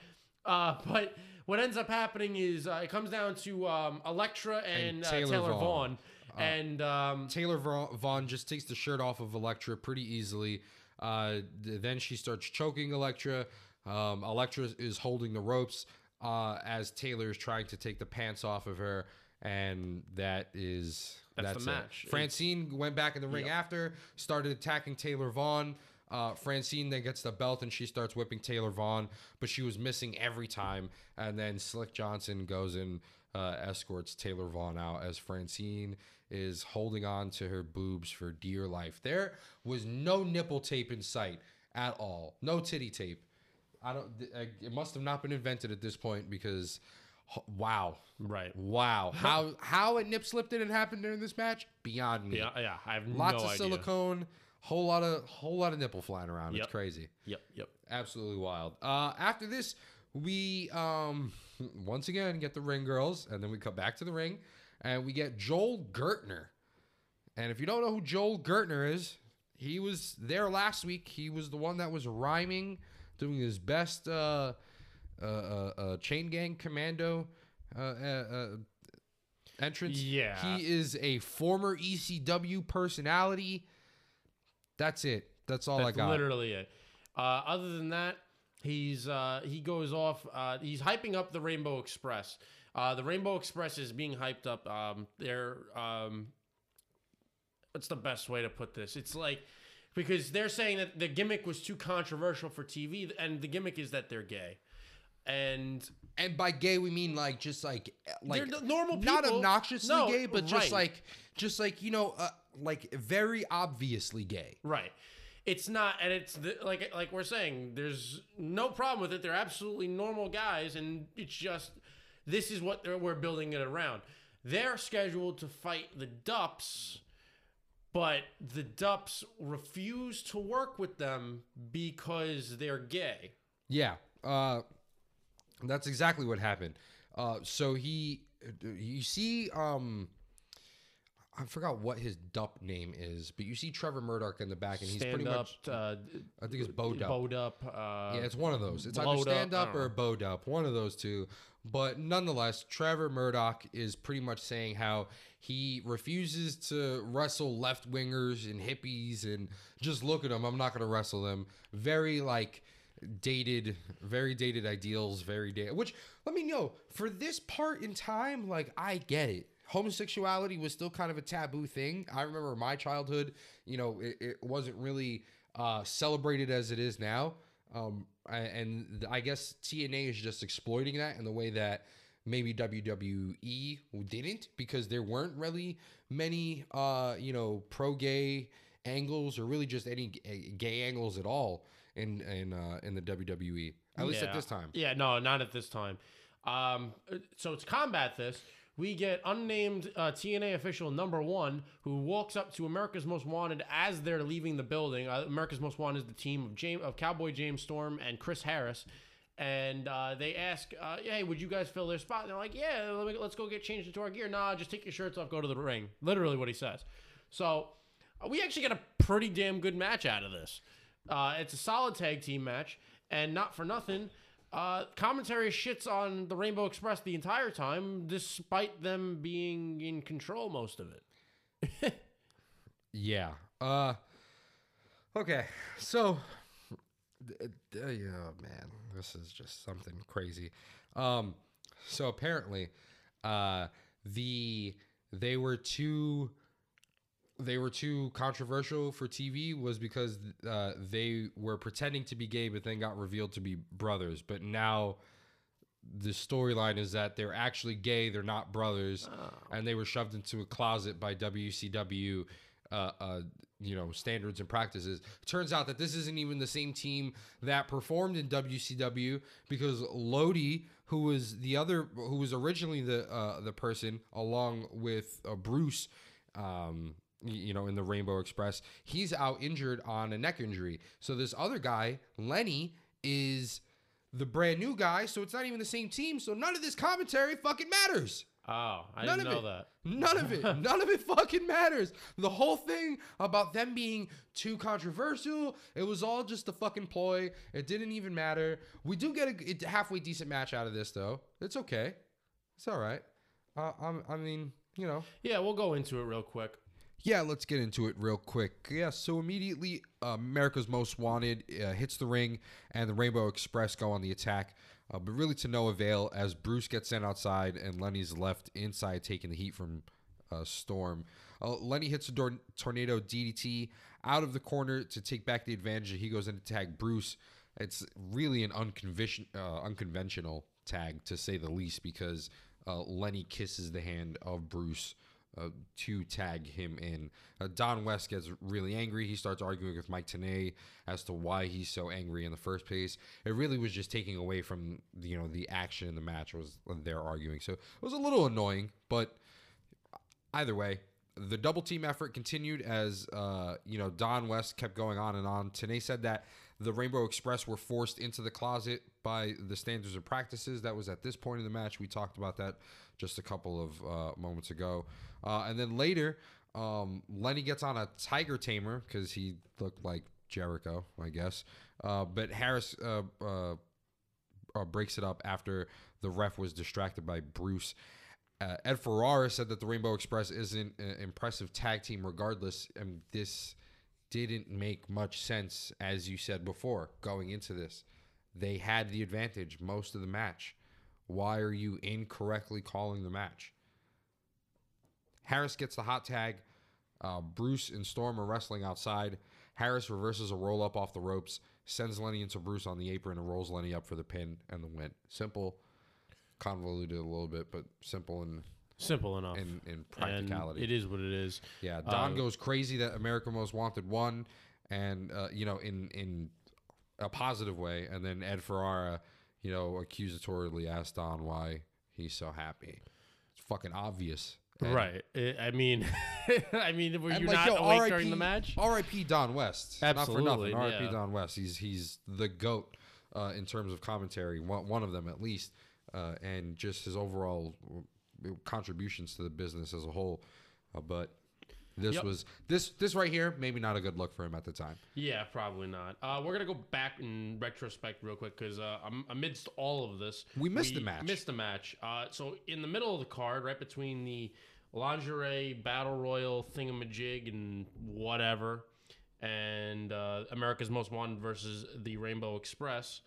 Uh, but what ends up happening is uh, it comes down to um, Electra and, And uh, Taylor Taylor, Vaughn. Vaughn. and um, Taylor Va- Vaughn just takes the shirt off of Electra pretty easily. Uh, th- then she starts choking Electra. Um, Electra is holding the ropes uh, as Taylor is trying to take the pants off of her, and that is That's the it. match. Francine went back in the ring after, started attacking Taylor Vaughn. Uh, Francine then gets the belt and she starts whipping Taylor Vaughn, but she was missing every time. And then Slick Johnson goes and uh, escorts Taylor Vaughn out as Francine is holding on to her boobs for dear life. There was no nipple tape in sight at all, no titty tape. I don't. It must have not been invented at this point because, wow, Right. wow, how how it nip slipped in and happened during this match beyond me. Yeah, yeah. I have Lots no of idea. silicone, whole lot of whole lot of nipple flying around. Yep. It's crazy, Yep, yep. absolutely wild. Uh, after this, we um once again get the ring girls, and then we come back to the ring, and we get Joel Gertner. And if you don't know who Joel Gertner is, he was there last week. He was the one that was rhyming, doing his best uh, uh, uh, uh, chain gang commando uh, uh, uh, entrance. Yeah. He is a former ECW personality. That's it. That's all That's I got. literally it. Uh, other than that, he's uh, he goes off. Uh, he's hyping up the Rainbow Express. Uh, the Rainbow Express is being hyped up. Um, they're um, what's the best way to put this? It's like because they're saying that the gimmick was too controversial for TV, and the gimmick is that they're gay. And And by gay, we mean like just like like normal not people. obnoxiously No, gay, but just like just like you know, uh, like very obviously gay. Right. It's not, and it's the, like like we're saying. There's no problem with it. They're absolutely normal guys, and it's just this is what they're, we're building it around. They're scheduled to fight the Dupps, but the Dupps refuse to work with them because they're gay. Yeah, uh, that's exactly what happened. Uh, so he, you see, um, I forgot what his dup name is, but you see Trevor Murdoch in the back, and he's Stand pretty up, much. uh, I think it's Bo Dupp. bowed up. Uh, Yeah, it's one of those. It's either blowed up, up or bowed up, one of those two. But nonetheless, Trevor Murdoch is pretty much saying how he refuses to wrestle left wingers and hippies and just look at them. I'm not going to wrestle them. Very like dated, very dated ideals, very dated. Which let me know for this part in time, like I get it. Homosexuality was still kind of a taboo thing. I remember my childhood. You know, it, it wasn't really uh, celebrated as it is now. Um, and I guess TNA is just exploiting that in the way that maybe WWE didn't because there weren't really many, uh, you know, pro gay angles or really just any gay angles at all in in uh, in the WWE. At least at this time. Yeah, no, not at this time. Um, so to combat this, we get unnamed uh, TNA official number one who walks up to America's Most Wanted as they're leaving the building. Uh, America's Most Wanted is the team of James of Cowboy James Storm and Chris Harris. And uh, they ask, uh, "Hey, would you guys fill their spot?" And they're like, "Yeah, let let's go get changed into our gear." Nah, just take your shirts off, go to the ring. Literally, what he says. So uh, we actually get a pretty damn good match out of this. Uh, it's a solid tag team match, and not for nothing, uh, commentary shits on the Rainbow Express the entire time, despite them being in control most of it. Yeah. Uh okay. So oh man, this is just something crazy. Um so apparently uh the they were too they were too controversial for TV was because uh, they were pretending to be gay, but then got revealed to be brothers. But now the storyline is that they're actually gay, they're not brothers, and they were shoved into a closet by WCW, uh, uh, you know, standards and practices. Turns out that this isn't even the same team that performed in WCW because Lodi, who was the other, who was originally the uh, the person along with uh, Bruce. Um, you know, in the Rainbow Express, he's out injured on a neck injury. So this other guy, Lenny, is the brand new guy, so it's not even the same team. So none of this commentary fucking matters. Oh, I None didn't know it. that. None of it. None of it fucking matters. The whole thing about them being too controversial, it was all just a fucking ploy. It didn't even matter. We do get a, halfway decent match out of this, though. It's okay. It's all right. Uh, I'm, I mean, you know. Yeah, we'll go into it real quick. Yeah, let's get into it real quick. Yeah, so immediately, uh, America's Most Wanted uh, hits the ring, and the Rainbow Express go on the attack, uh, but really to no avail as Bruce gets sent outside and Lenny's left inside taking the heat from uh, Storm. Uh, Lenny hits a tornado DDT out of the corner to take back the advantage. He goes in to tag Bruce. It's really an uh, unconventional tag to say the least because Lenny kisses the hand of Bruce uh, to tag him in. Uh, Don West gets really angry. He starts arguing with Mike Tenay as to why he's so angry in the first place. It really was just taking away from you know the action in the match was they're arguing. So it was a little annoying, but either way, the double team effort continued as uh, you know Don West kept going on and on. Tenay said that the Rainbow Express were forced into the closet by the standards and practices. That was at this point in the match. We talked about that just a couple of uh, moments ago, uh, and then later, um, Lenny gets on a Tiger Tamer because he looked like Jericho, I guess. Uh, but Harris uh, uh, uh, breaks it up after the ref was distracted by Bruce. Ed Ferrara said that the Rainbow Express isn't an impressive tag team, regardless. And this didn't make much sense, as you said before, going into this. They had the advantage most of the match. Why are you incorrectly calling the match? Harris gets the hot tag. Uh, Bruce and Storm are wrestling outside. Harris reverses a roll up off the ropes, sends Lenny into Bruce on the apron, and rolls Lenny up for the pin and the win. Simple, convoluted a little bit, but simple and Simple enough. in, in And practicality. it is what it is. Yeah, Don Um, goes crazy that America Most Wanted won, and uh, you know, in in a positive way, and then Ed Ferrara, you know, accusatorily asked Don why he's so happy. It's fucking obvious, And- Right. I I mean, I mean, were you like, not yo, awake RIP during the match? R.I.P. Don West. Absolutely, not for nothing. R.I.P. yeah. Don West. He's he's the goat uh, in terms of commentary. One, one of them at least, uh, and just his overall contributions to the business as a whole. Uh, but this Yep. was this this right here maybe not a good look for him at the time. Yeah, probably not. Uh, we're gonna go back in retrospect real quick because uh, amidst all of this, We missed the match. Missed the match. Uh, so in the middle of the card, right between the lingerie battle royal thingamajig and whatever, and uh, America's Most Wanted versus the Rainbow Express,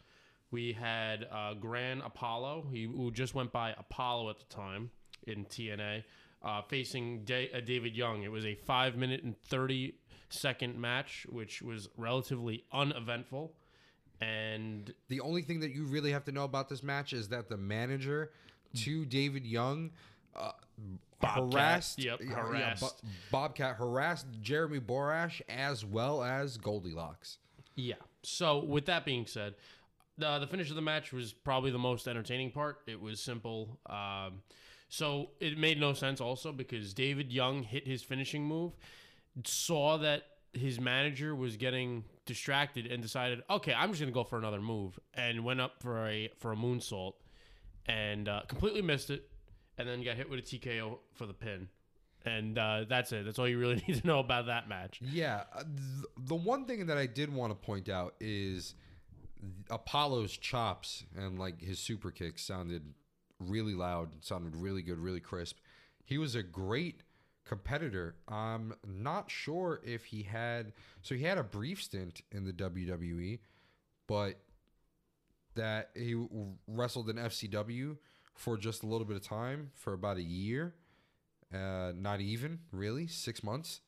we had uh, Gran Apollo, he, who just went by Apollo at the time in TNA, uh, facing Da- uh, David Young. It was a five minute and 30 second match, which was relatively uneventful. And The only thing that you really have to know about this match is that the manager to David Young uh, Bobcat, harassed, yep, yeah, yeah. Bo- Bobcat harassed Jeremy Borash as well as Goldilocks. Yeah. So with that being said, the the finish of the match was probably the most entertaining part. It was simple. Um, so it made no sense also because David Young hit his finishing move, saw that his manager was getting distracted and decided, okay, I'm just gonna go for another move, and went up for a for a moonsault, and uh, completely missed it, and then got hit with a TKO for the pin. And uh, that's it. That's all you really need to know about that match. Yeah, uh, th- the one thing that I did want to point out is Apollo's chops and like his super kicks sounded really loud, sounded really good, really crisp. He was a great competitor. I'm not sure if he had so he had a brief stint in the WWE, but that he wrestled in FCW for just a little bit of time for about a year. Uh, not even really six months,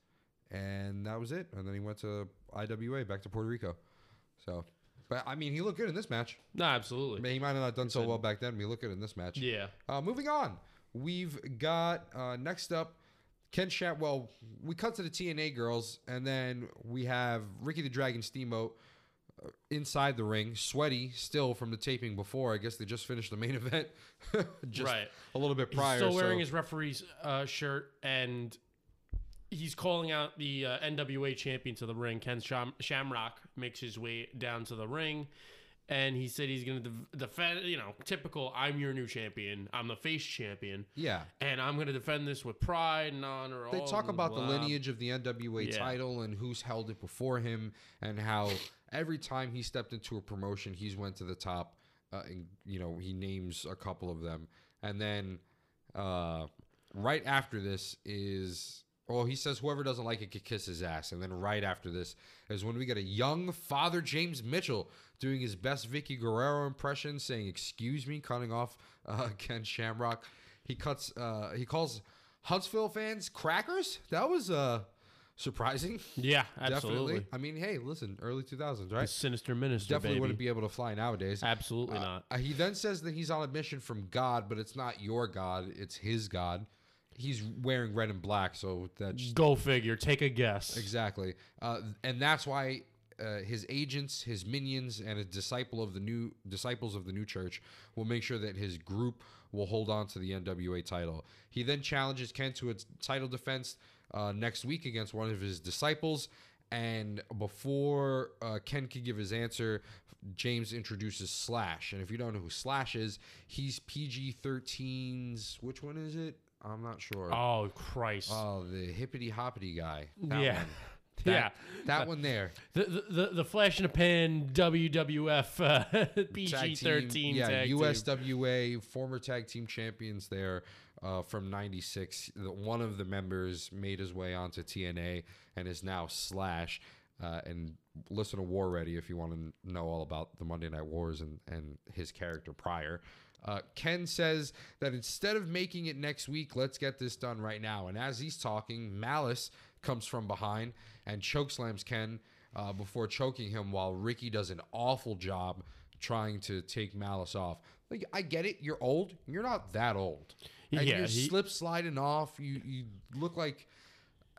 and that was it. And then he went to IWA back to Puerto Rico. So, but I mean, he looked good in this match. No, absolutely. I mean, he might have not done so well back then. But he looked good in this match. Yeah. Uh, moving on, we've got uh, next up Ken Shat. Well, we cut to the TNA girls, and then we have Ricky the Dragon Steamboat uh, inside the ring, sweaty still from the taping before. I guess they just finished the main event, just Right. a little bit He's prior. still wearing so- his referee's uh, shirt, and he's calling out the uh, NWA champion to the ring. Ken Sham- Shamrock makes his way down to the ring, and he said he's going to de- defend. You know, typical. I'm your new champion. I'm the face champion, yeah. and I'm going to defend this with pride and honor. They talk blah, about the lineage of the NWA Yeah. title and who's held it before him, and how every time he stepped into a promotion, he's went to the top. Uh, and you know, he names a couple of them, and then uh, right after this is well, he says whoever doesn't like it could kiss his ass, and then right after this is when we get a young Father James Mitchell doing his best Vickie Guerrero impression, saying "Excuse me," cutting off uh, Ken Shamrock. He cuts. Uh, he calls Huntsville fans, crackers. That was uh surprising. Yeah, Definitely. absolutely. I mean, hey, listen, early 2000s, The right? sinister minister, Definitely baby. wouldn't be able to fly nowadays. Absolutely Uh, not. uh, he then says that he's on a mission from God, but it's not your God, it's his God. He's wearing red and black, so that's Go figure. Take a guess. exactly. Uh, and that's why uh, his agents, his minions, and a disciple of the new disciples of the new church will make sure that his group will hold on to the NWA title. He then challenges Ken to a title defense uh, next week against one of his disciples. And before uh, Ken could give his answer, James introduces Slash. And if you don't know who Slash is, he's PG 13's. Which one is it? I'm not sure. Oh Christ. Oh, the hippity hoppity guy. That yeah. one. yeah. That, that one there. The, the the flash in a pan WWF uh, PG thirteen. Yeah, tag team. USWA former tag team champions there uh, from '96. One of the members made his way onto TNA and is now Slash. Uh, and listen to War Ready if you want to know all about the Monday Night Wars and, and his character prior. Uh, Ken says that instead of making it next week, let's get this done right now. And as he's talking, Malice comes from behind and chokeslams Ken uh, before choking him while Ricky does an awful job trying to take Malice off. Like I get it, you're old. You're not that old. And Yeah, you're he- slip sliding off. You you look like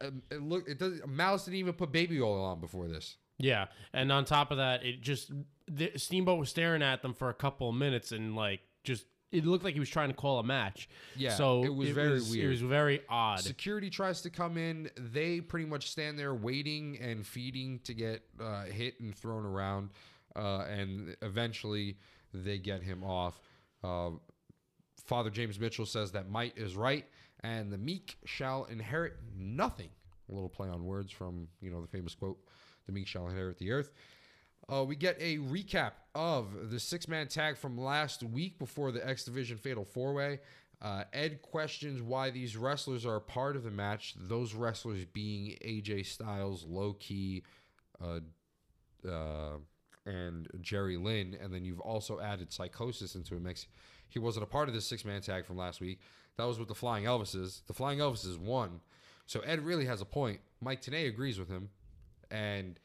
um, it look it does Malice didn't even put baby oil on before this. Yeah, and on top of that, it just the, Steamboat was staring at them for a couple of minutes, and like just it looked like he was trying to call a match. Yeah, so it was very It weird. was very odd. Security tries to come in. They pretty much stand there waiting and feeding to get uh, hit and thrown around, uh, and eventually they get him off. Uh, Father James Mitchell says that might is right, and the meek shall inherit nothing. A little play on words from you know the famous quote, "The meek shall inherit the earth." Uh, we get a recap of the six man tag from last week before the X Division Fatal Four Way. Uh, Ed questions why these wrestlers are a part of the match, those wrestlers being AJ Styles, Low Ki, uh, uh, and Jerry Lynn. And then you've also added Psychosis into a mix. He wasn't a part of this six man tag from last week. That was with the Flying Elvises. The Flying Elvises won. So Ed really has a point. Mike Tenay agrees with him. And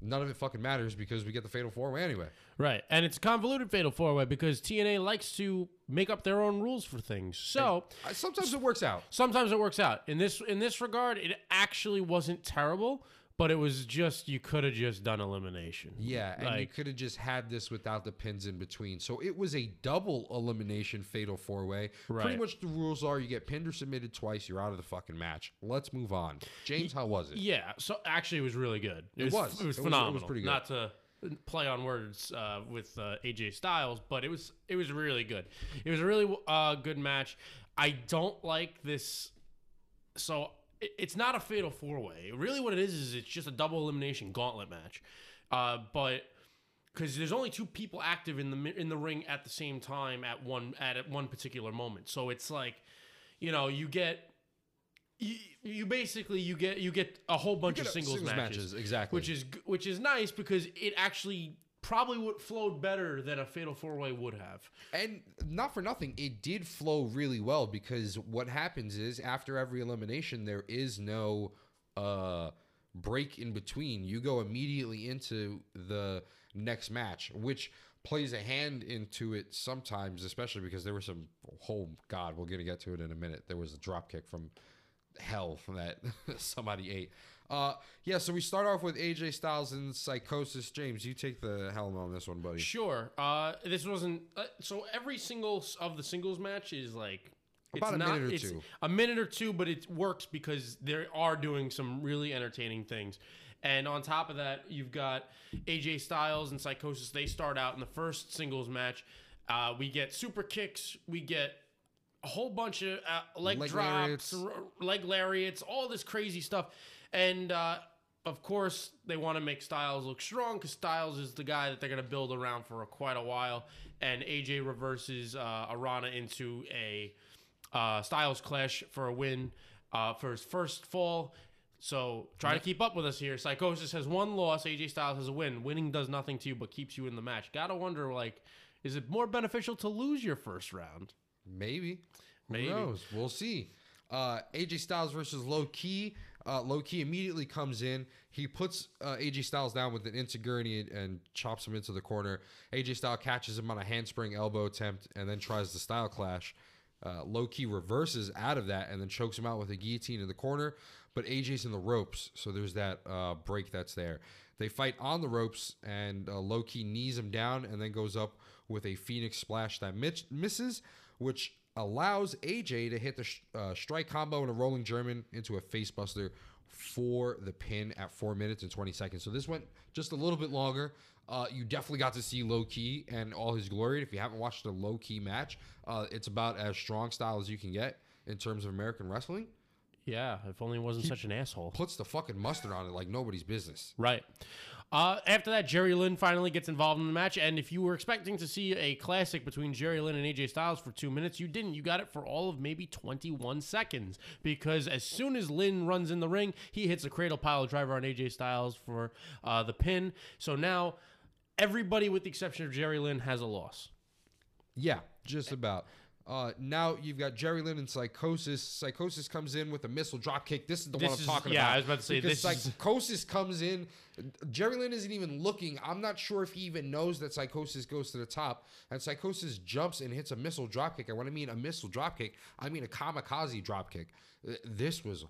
none of it fucking matters because we get the Fatal Four Way anyway. Right, and it's a convoluted fatal four way because TNA likes to make up their own rules for things. So Uh, Sometimes it works out. sometimes it works out. In this in this regard, it actually wasn't terrible, but it was just you could have just done elimination. Yeah, and you could have just had this without the pins in between. So it was a double elimination fatal four way. Right. Pretty much the rules are you get pinned or submitted twice, you're out of the fucking match. Let's move on. James, how was it? Yeah, so actually, it was really good. It, It was, was. It was phenomenal. it was pretty good. Not to play on words uh, with uh, AJ Styles, but it was it was really good. It was a really uh, good match. I don't like this. So it's not a fatal four way. Really, what it is is it's just a double elimination gauntlet match. Uh, but because there's only two people active in the in the ring at the same time at one at, at one particular moment. So it's like, you know, you get. You, you basically you get you get a whole bunch of a- singles, matches, exactly. which is which is nice because it actually probably would flowed better than a fatal four way would have. And not for nothing, it did flow really well because what happens is after every elimination, there is no uh, break in between. You go immediately into the next match, which plays a hand into it sometimes, especially because there was some. Oh God, we're gonna get to it in a minute. There was a drop kick from hell from that somebody ate. Uh, yeah, so we start off with AJ Styles and Psychosis. James, you take the helm on this one, buddy. Sure. Uh, this wasn't uh, so. Every single of the singles match is like About it's a not, minute or it's two. A minute or two, but it works because they are doing some really entertaining things. And on top of that, you've got AJ Styles and Psychosis. They start out in the first singles match. Uh, we get super kicks. We get a whole bunch of uh, leg, Leg drops, lariats. r- leg lariats, all this crazy stuff. And uh, of course, they want to make Styles look strong because Styles is the guy that they're going to build around for a, quite a while. And AJ reverses uh, Arana into a uh, Styles clash for a win uh, for his first fall. So try to keep up with us here. Psychosis has one loss. AJ Styles has a win. Winning does nothing to you but keeps you in the match. Gotta wonder, like, is it more beneficial to lose your first round? Maybe. Who Maybe. knows? We'll see. Uh, AJ Styles versus Low Ki. Uh, Low Ki immediately comes in. He puts uh, AJ Styles down with an enzuigiri and, and chops him into the corner. AJ Styles catches him on a handspring elbow attempt and then tries the style clash. Uh, Low Ki reverses out of that and then chokes him out with a guillotine in the corner. But AJ's in the ropes, so there's that uh, break that's there. They fight on the ropes, and uh, Low Ki knees him down and then goes up with a Phoenix splash that misses, which allows AJ to hit the sh- uh, strike combo and a rolling German into a facebuster for the pin at four minutes and 20 seconds. So this went just a little bit longer. Uh, you definitely got to see Low Ki and all his glory. If you haven't watched a Low Ki match, uh, it's about as strong style as you can get in terms of American wrestling. Yeah, if only he wasn't such an asshole. Puts the fucking mustard on it like nobody's business. Right. Uh, after that, Jerry Lynn finally gets involved in the match, and if you were expecting to see a classic between Jerry Lynn and AJ Styles for two minutes, you didn't. You got it for all of maybe 21 seconds because as soon as Lynn runs in the ring, he hits a cradle pile driver on AJ Styles for uh, the pin. So now everybody, with the exception of Jerry Lynn, has a loss. Yeah, just about. Uh, now you've got Jerry Lynn and Psychosis. Psychosis comes in with a missile drop kick. This is the one I'm is- talking yeah, about. Yeah, I was about to say, because this is- Psychosis comes in. Jerry Lynn isn't even looking. I'm not sure if he even knows that Psychosis goes to the top. And Psychosis jumps and hits a missile drop kick. And when I mean a missile drop kick, I mean a kamikaze drop kick. Uh, This was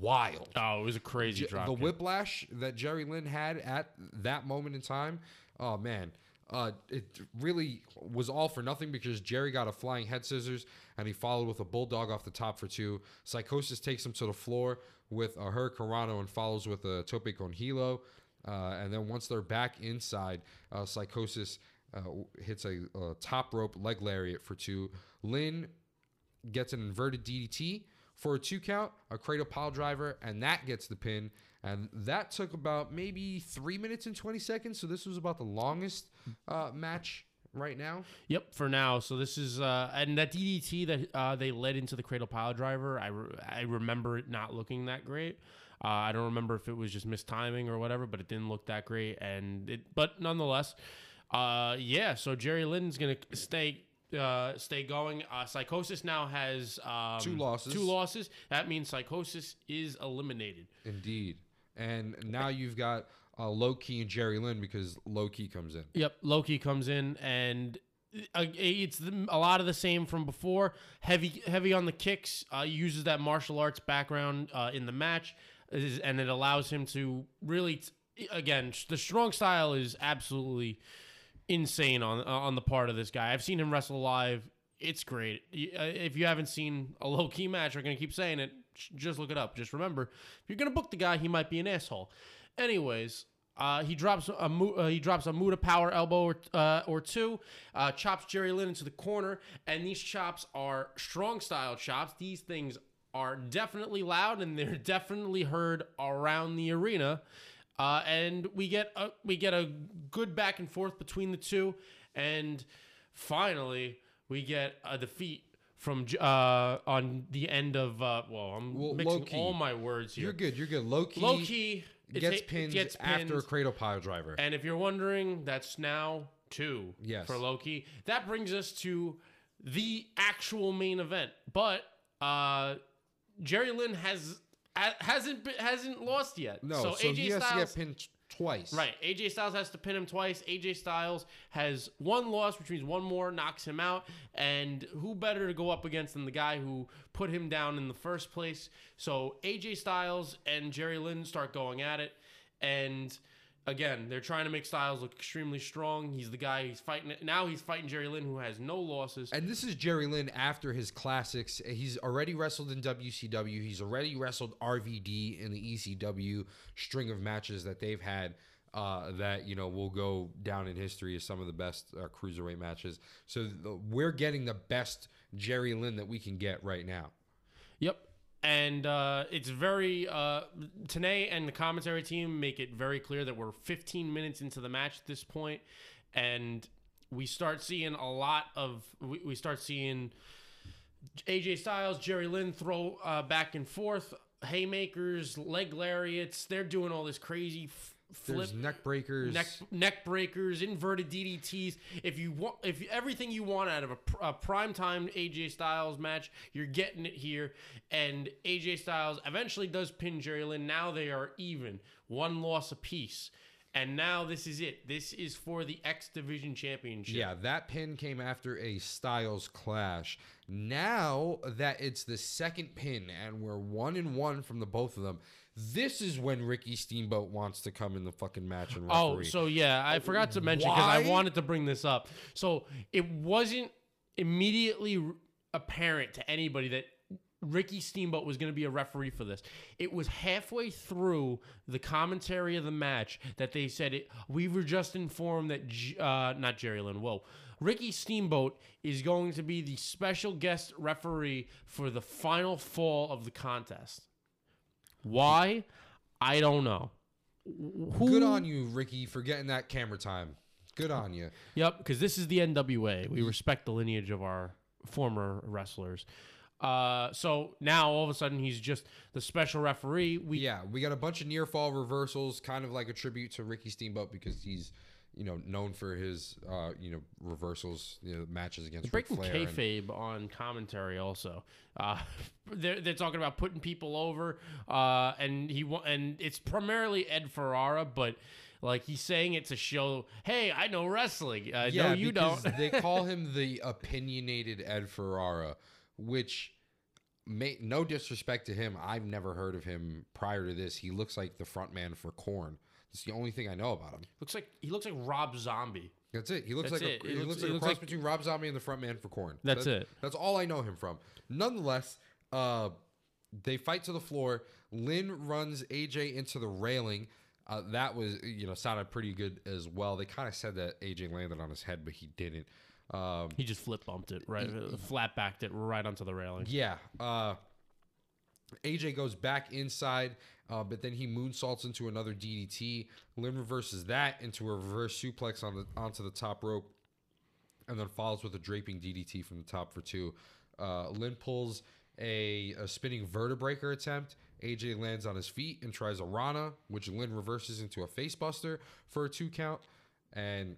wild. Oh, it was a crazy drop. the kick. whiplash that Jerry Lynn had at that moment in time, oh man, uh, it really was all for nothing because Jerry got a flying head scissors and he followed with a bulldog off the top for two. Psychosis takes him to the floor with a Hurricanrana and follows with a Tope con Hilo. Uh, and then once they're back inside, uh, Psychosis uh, hits a, a top rope leg lariat for two. Lynn gets an inverted DDT for a two count, a cradle pile driver, and that gets the pin. And that took about maybe three minutes and 20 seconds. So this was about the longest uh, match right now. Yep, for now. So this is uh, and that DDT that uh, they led into the cradle pile driver. I, re- I remember it not looking that great. Uh, I don't remember if it was just mistiming or whatever, but it didn't look that great. And it, but nonetheless, uh, yeah. So Jerry Lynn's gonna stay. Uh, stay going. Uh, Psychosis now has um, Two losses. Two losses. That means Psychosis is eliminated. Indeed. And now you've got uh, Low Ki and Jerry Lynn because Low Ki comes in. Yep, Low Ki comes in and uh, it's a lot of the same from before. Heavy, heavy on the kicks. Uh, uses that martial arts background uh, in the match, and it allows him to really, t- again, the strong style is absolutely insane on on the part of this guy. I've seen him wrestle live. It's great. Uh, If you haven't seen a Low Ki match, we're gonna keep saying it. Just look it up. Just remember, if you're gonna book the guy, he might be an asshole. Anyways, uh, he drops a uh, he drops a Muda power elbow or, uh, or two, uh, chops Jerry Lynn into the corner, and these chops are strong style chops. These things are definitely loud and they're definitely heard around the arena. Uh, and we get a, we get a good back and forth between the two, and finally we get a defeat from uh, on the end of uh, well I'm Well, mixing all my words here. You're good. You're good. Low Ki, Low Ki gets, ta- pinned gets after a cradle pile driver. And if you're wondering, that's now two Yes. for Low Ki. That brings us to the actual main event. But uh, Jerry Lynn has hasn't hasn't lost yet. no, so, so, AJ he has Styles, to get pinned twice. Right, AJ Styles has to pin him twice. AJ Styles has one loss, which means one more knocks him out. And who better to go up against than the guy who put him down in the first place? So AJ Styles and Jerry Lynn start going at it, and again, they're trying to make Styles look extremely strong. He's the guy he's fighting. Now he's fighting Jerry Lynn, who has no losses. And this is Jerry Lynn after his classics. He's already wrestled in WCW. He's already wrestled RVD in the ECW string of matches that they've had. Uh, that you know will go down in history as some of the best uh, cruiserweight matches. So the, we're getting the best Jerry Lynn that we can get right now. Yep. And uh, it's very uh, Tenay and the commentary team make it very clear that we're 15 minutes into the match at this point, and we start seeing a lot of we, we start seeing AJ Styles, Jerry Lynn throw uh, back and forth haymakers, leg lariats. They're doing all this crazy f- flip There's neck breakers. neck neck breakers, inverted DDTs. If you want, if everything you want out of a, a primetime AJ Styles match, you're getting it here. And AJ Styles eventually does pin Jerry Lynn. Now they are even, one loss apiece. And now this is it. This is for the X Division Championship. Yeah, that pin came after a Styles clash. Now that it's the second pin and we're one and one from the both of them, this is when Ricky Steamboat wants to come in the fucking match and referee. Oh, so yeah, I forgot to mention because I wanted to bring this up. So it wasn't immediately r- apparent to anybody that Ricky Steamboat was going to be a referee for this. It was halfway through the commentary of the match that they said it. We were just informed that J- uh, not Jerry Lynn. Whoa. Ricky Steamboat is going to be the special guest referee for the final fall of the contest. Why? I don't know. Who, Good on you, Ricky, for getting that camera time. Good on you. Yep, because this is the NWA. We respect the lineage of our former wrestlers. Uh, so now all of a sudden he's just the special referee. We Yeah, we got a bunch of near fall reversals, kind of like a tribute to Ricky Steamboat because he's, you know, known for his, uh, you know, reversals, you know, matches against Ric breaking Flair. and- kayfabe on commentary also. Uh, they're they're talking about putting people over. Uh, and he and it's primarily Ed Ferrara, but. Like he's saying it to show, hey, I know wrestling. Uh, no, you don't. they call him the opinionated Ed Ferrara, which may no disrespect to him. I've never heard of him prior to this. He looks like the front man for Korn. That's the only thing I know about him. looks like he looks like Rob Zombie. That's it. He looks That's like it. A, He he, looks- looks he like a looks cross like- between Rob Zombie and the front man for Korn. That's it. That's all I know him from. Nonetheless, uh, they fight to the floor. Lynn runs AJ into the railing. Uh, that was, you know, sounded pretty good as well. They kind of said that AJ landed on his head, but he didn't. Um, He just flip bumped it right, flat backed it right onto the railing. yeah. Uh, AJ goes back inside, uh, but then he moonsaults into another DDT. Lynn reverses that into a reverse suplex on the onto the top rope, and then follows with a draping DDT from the top for two. Uh, Lynn pulls a, a spinning vertebraker attempt. AJ lands on his feet and tries a Rana, which Lynn reverses into a facebuster for a two count. And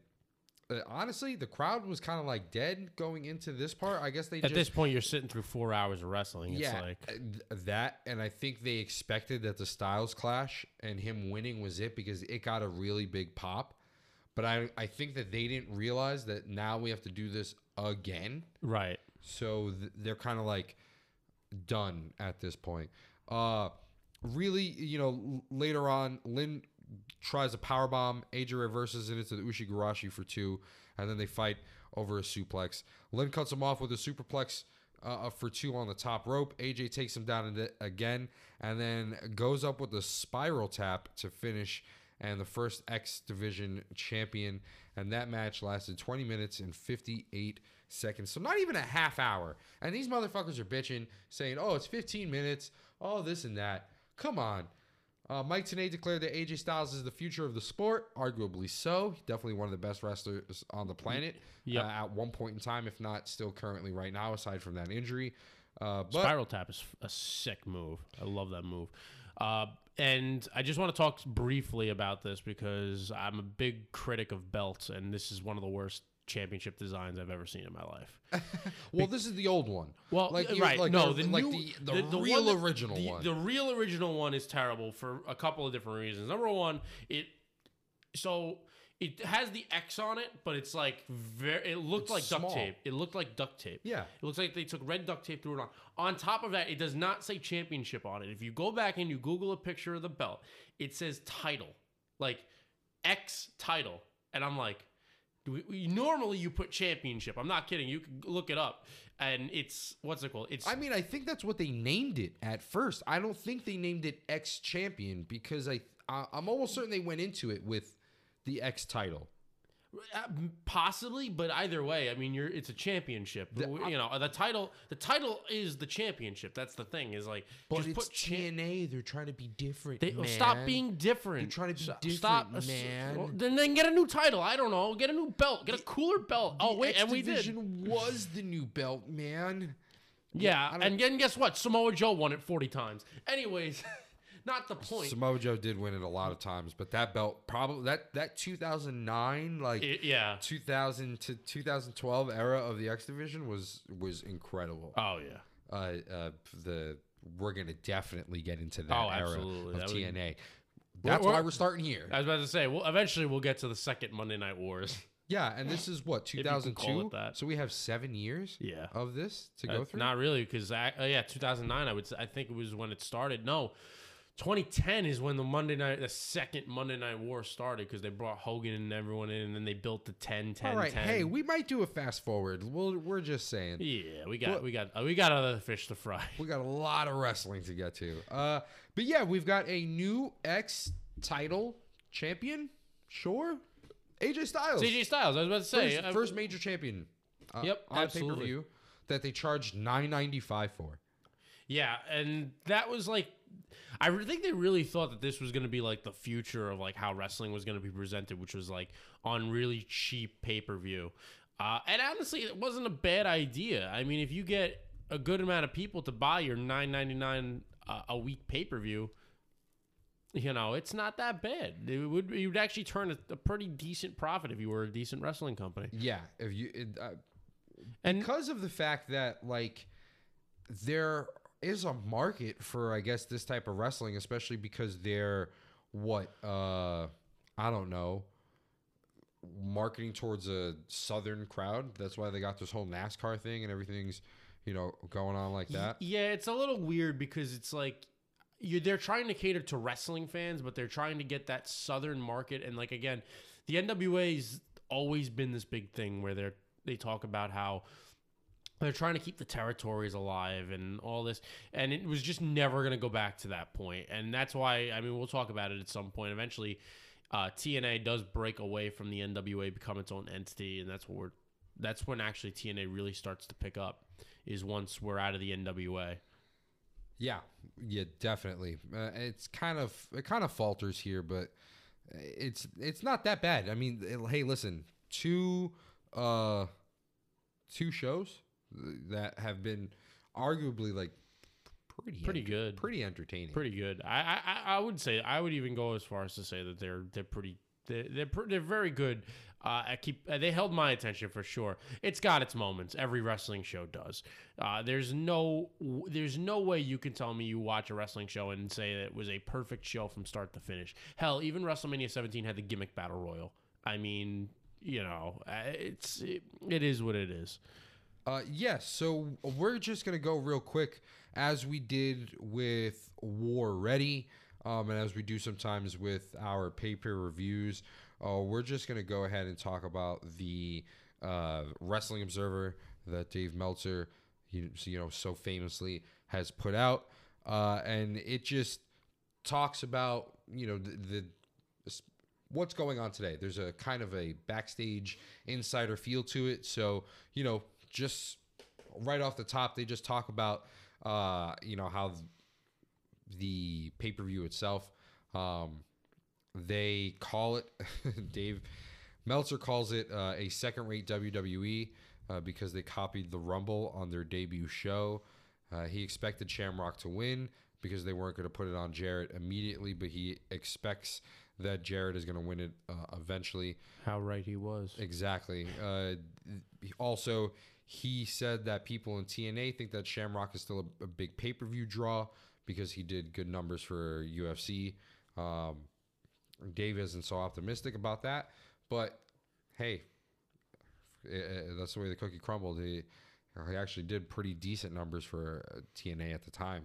uh, honestly, the crowd was kind of like dead going into this part. I guess they just At just this point, you're sitting through four hours of wrestling. It's yeah, like uh, th- that, and I think they expected that the Styles clash and him winning was it because it got a really big pop. But I, I think that they didn't realize that now we have to do this again. right. So th- they're kind of like done at this point. Uh, really, you know, later on, Lynn tries a power bomb. AJ reverses it into the Ushigoroshi for two, and then they fight over a suplex. Lynn cuts him off with a superplex uh, for two on the top rope. AJ takes him down again, and then goes up with a spiral tap to finish. And the first X Division champion, and that match lasted 20 minutes and 58 seconds. So not even a half hour. And these motherfuckers are bitching, saying, "Oh, it's 15 minutes. all this and that." Come on. Uh, Mike Tenay declared that AJ Styles is the future of the sport. Arguably so. Definitely one of the best wrestlers on the planet Yep. uh, at one point in time, if not still currently right now, aside from that injury. Uh, but Spiral tap is a sick move. I love that move. Uh, and I just want to talk briefly about this because I'm a big critic of belts, and this is one of the worst championship designs I've ever seen in my life. well, this is the old one. Well, like uh, right? like no, the, the like new, the, the, one real that- original the, one. The real original one is terrible for a couple of different reasons. Number one, it so it has the X on it, but it's like very. It looked It's like duct tape. It looked like duct tape. Yeah. It looks like they took red duct tape, threw it on. On top of that, it does not say championship on it. If you go back and you Google a picture of the belt, it says title, like X title, and I'm like. We- we- Normally, you put championship. I'm not kidding. You can look it up, and it's what's it called? It's I mean, I think that's what they named it at first. I don't think they named it X Champion because I, I I'm almost certain they went into it with the X title. Uh, possibly, but either way, I mean, you're it's a championship. The- you know, the title the title is the championship. That's the thing. Is like But just it's put TNA. They're trying to be different. they, man. stop being different. They're trying to be S- different, stop, uh, man. well, then then get a new title. I don't know. Get a new belt. Get a cooler belt. Oh wait, X and we did. Was the new belt, man. Yeah, don't- and then guess what? Samoa Joe won it forty times. Anyways, not the point. Samoa Joe did win it a lot of times, but that belt probably that that 2009 like It- yeah. 2000 to 2012 era of the X division was was incredible. Oh yeah. Uh, uh, the we're gonna definitely get into that Oh, era absolutely. of That would- TNA. That's we're- why we're starting here. I was about to say, well, eventually we'll get to the second Monday Night Wars. Yeah, and this is what you can call 2002. it that. So we have seven years Yeah. of this to Uh, go through. Not really, because uh, yeah, 2009. I would. Say, I think it was when it started. No, 2010 is when the Monday night, the second Monday Night War started, because they brought Hogan and everyone in, and then they built the 10, 10, All right, 10. hey, we might do a fast forward. We'll, we're just saying. yeah, we got, Well- we got, uh, we got other fish to fry. We got a lot of wrestling to get to. Uh, but yeah, we've got a new X title champion. Sure, AJ Styles. CJ Styles. I was about to say. first, uh, first major champion. Uh, Yep, on absolutely. pay per view that they charged nine ninety five for. Yeah, and that was like, I re- think they really thought that this was going to be like the future of like how wrestling was going to be presented, which was like on really cheap pay per view. Uh, and honestly, it wasn't a bad idea. I mean, if you get a good amount of people to buy your nine ninety nine uh, a week pay per view, you know, it's not that bad. It would you would actually turn a, a pretty decent profit if you were a decent wrestling company. Yeah, if you it, uh, And because of the fact that like there is a market for I guess this type of wrestling, especially because they're what uh I don't know marketing towards a southern crowd. That's why they got this whole NASCAR thing and everything's you know going on like that. Yeah, it's a little weird because it's like you they're trying to cater to wrestling fans, but they're trying to get that southern market. And like again, the NWA's always been this big thing where they're they talk about how they're trying to keep the territories alive and all this and it was just never going to go back to that point and that's why i mean we'll talk about it at some point eventually uh, tna does break away from the nwa become its own entity and that's what we're that's when actually tna really starts to pick up is once we're out of the nwa Yeah, yeah, definitely. Uh, it's kind of it kind of falters here, but it's it's not that bad. I mean, it- hey, listen, two uh two shows that have been arguably like pretty Pretty enter- good. pretty entertaining. pretty good I, I I- would say i would even go as far as to say that they're they're pretty they're they're, they're very good uh, I keep uh, they held my attention for sure. It's got its moments. Every wrestling show does. Uh, there's no there's no way you can tell me you watch a wrestling show and say that it was a perfect show from start to finish. Hell, even WrestleMania 17 had the gimmick battle royal. I mean, you know, uh, it's it, it is what it is. Uh, yes. So we're just gonna go real quick, as we did with War Ready, um, and as we do sometimes with our paper reviews. Uh, we're just gonna go ahead and talk about the uh, Wrestling Observer that Dave Meltzer, you, you know, so famously has put out, uh, and it just talks about you know the, the what's going on today. There's a kind of a backstage insider feel to it. So, you know, just right off the top, they just talk about, uh, you know, how the pay per view itself, um, they call it, Dave Meltzer calls it uh, a second rate WWE uh, because they copied the Rumble on their debut show. Uh, he expected Shamrock to win because they weren't going to put it on Jarrett immediately, but he expects that Jarrett is going to win it uh, eventually. How right he was. Exactly. Uh, also, he said that people in TNA think that Shamrock is still a, a big pay per view draw because he did good numbers for UFC. Um, Dave isn't so optimistic about that, but hey, eh, eh, that's the way the cookie crumbled. He, he actually did pretty decent numbers for uh, TNA at the time,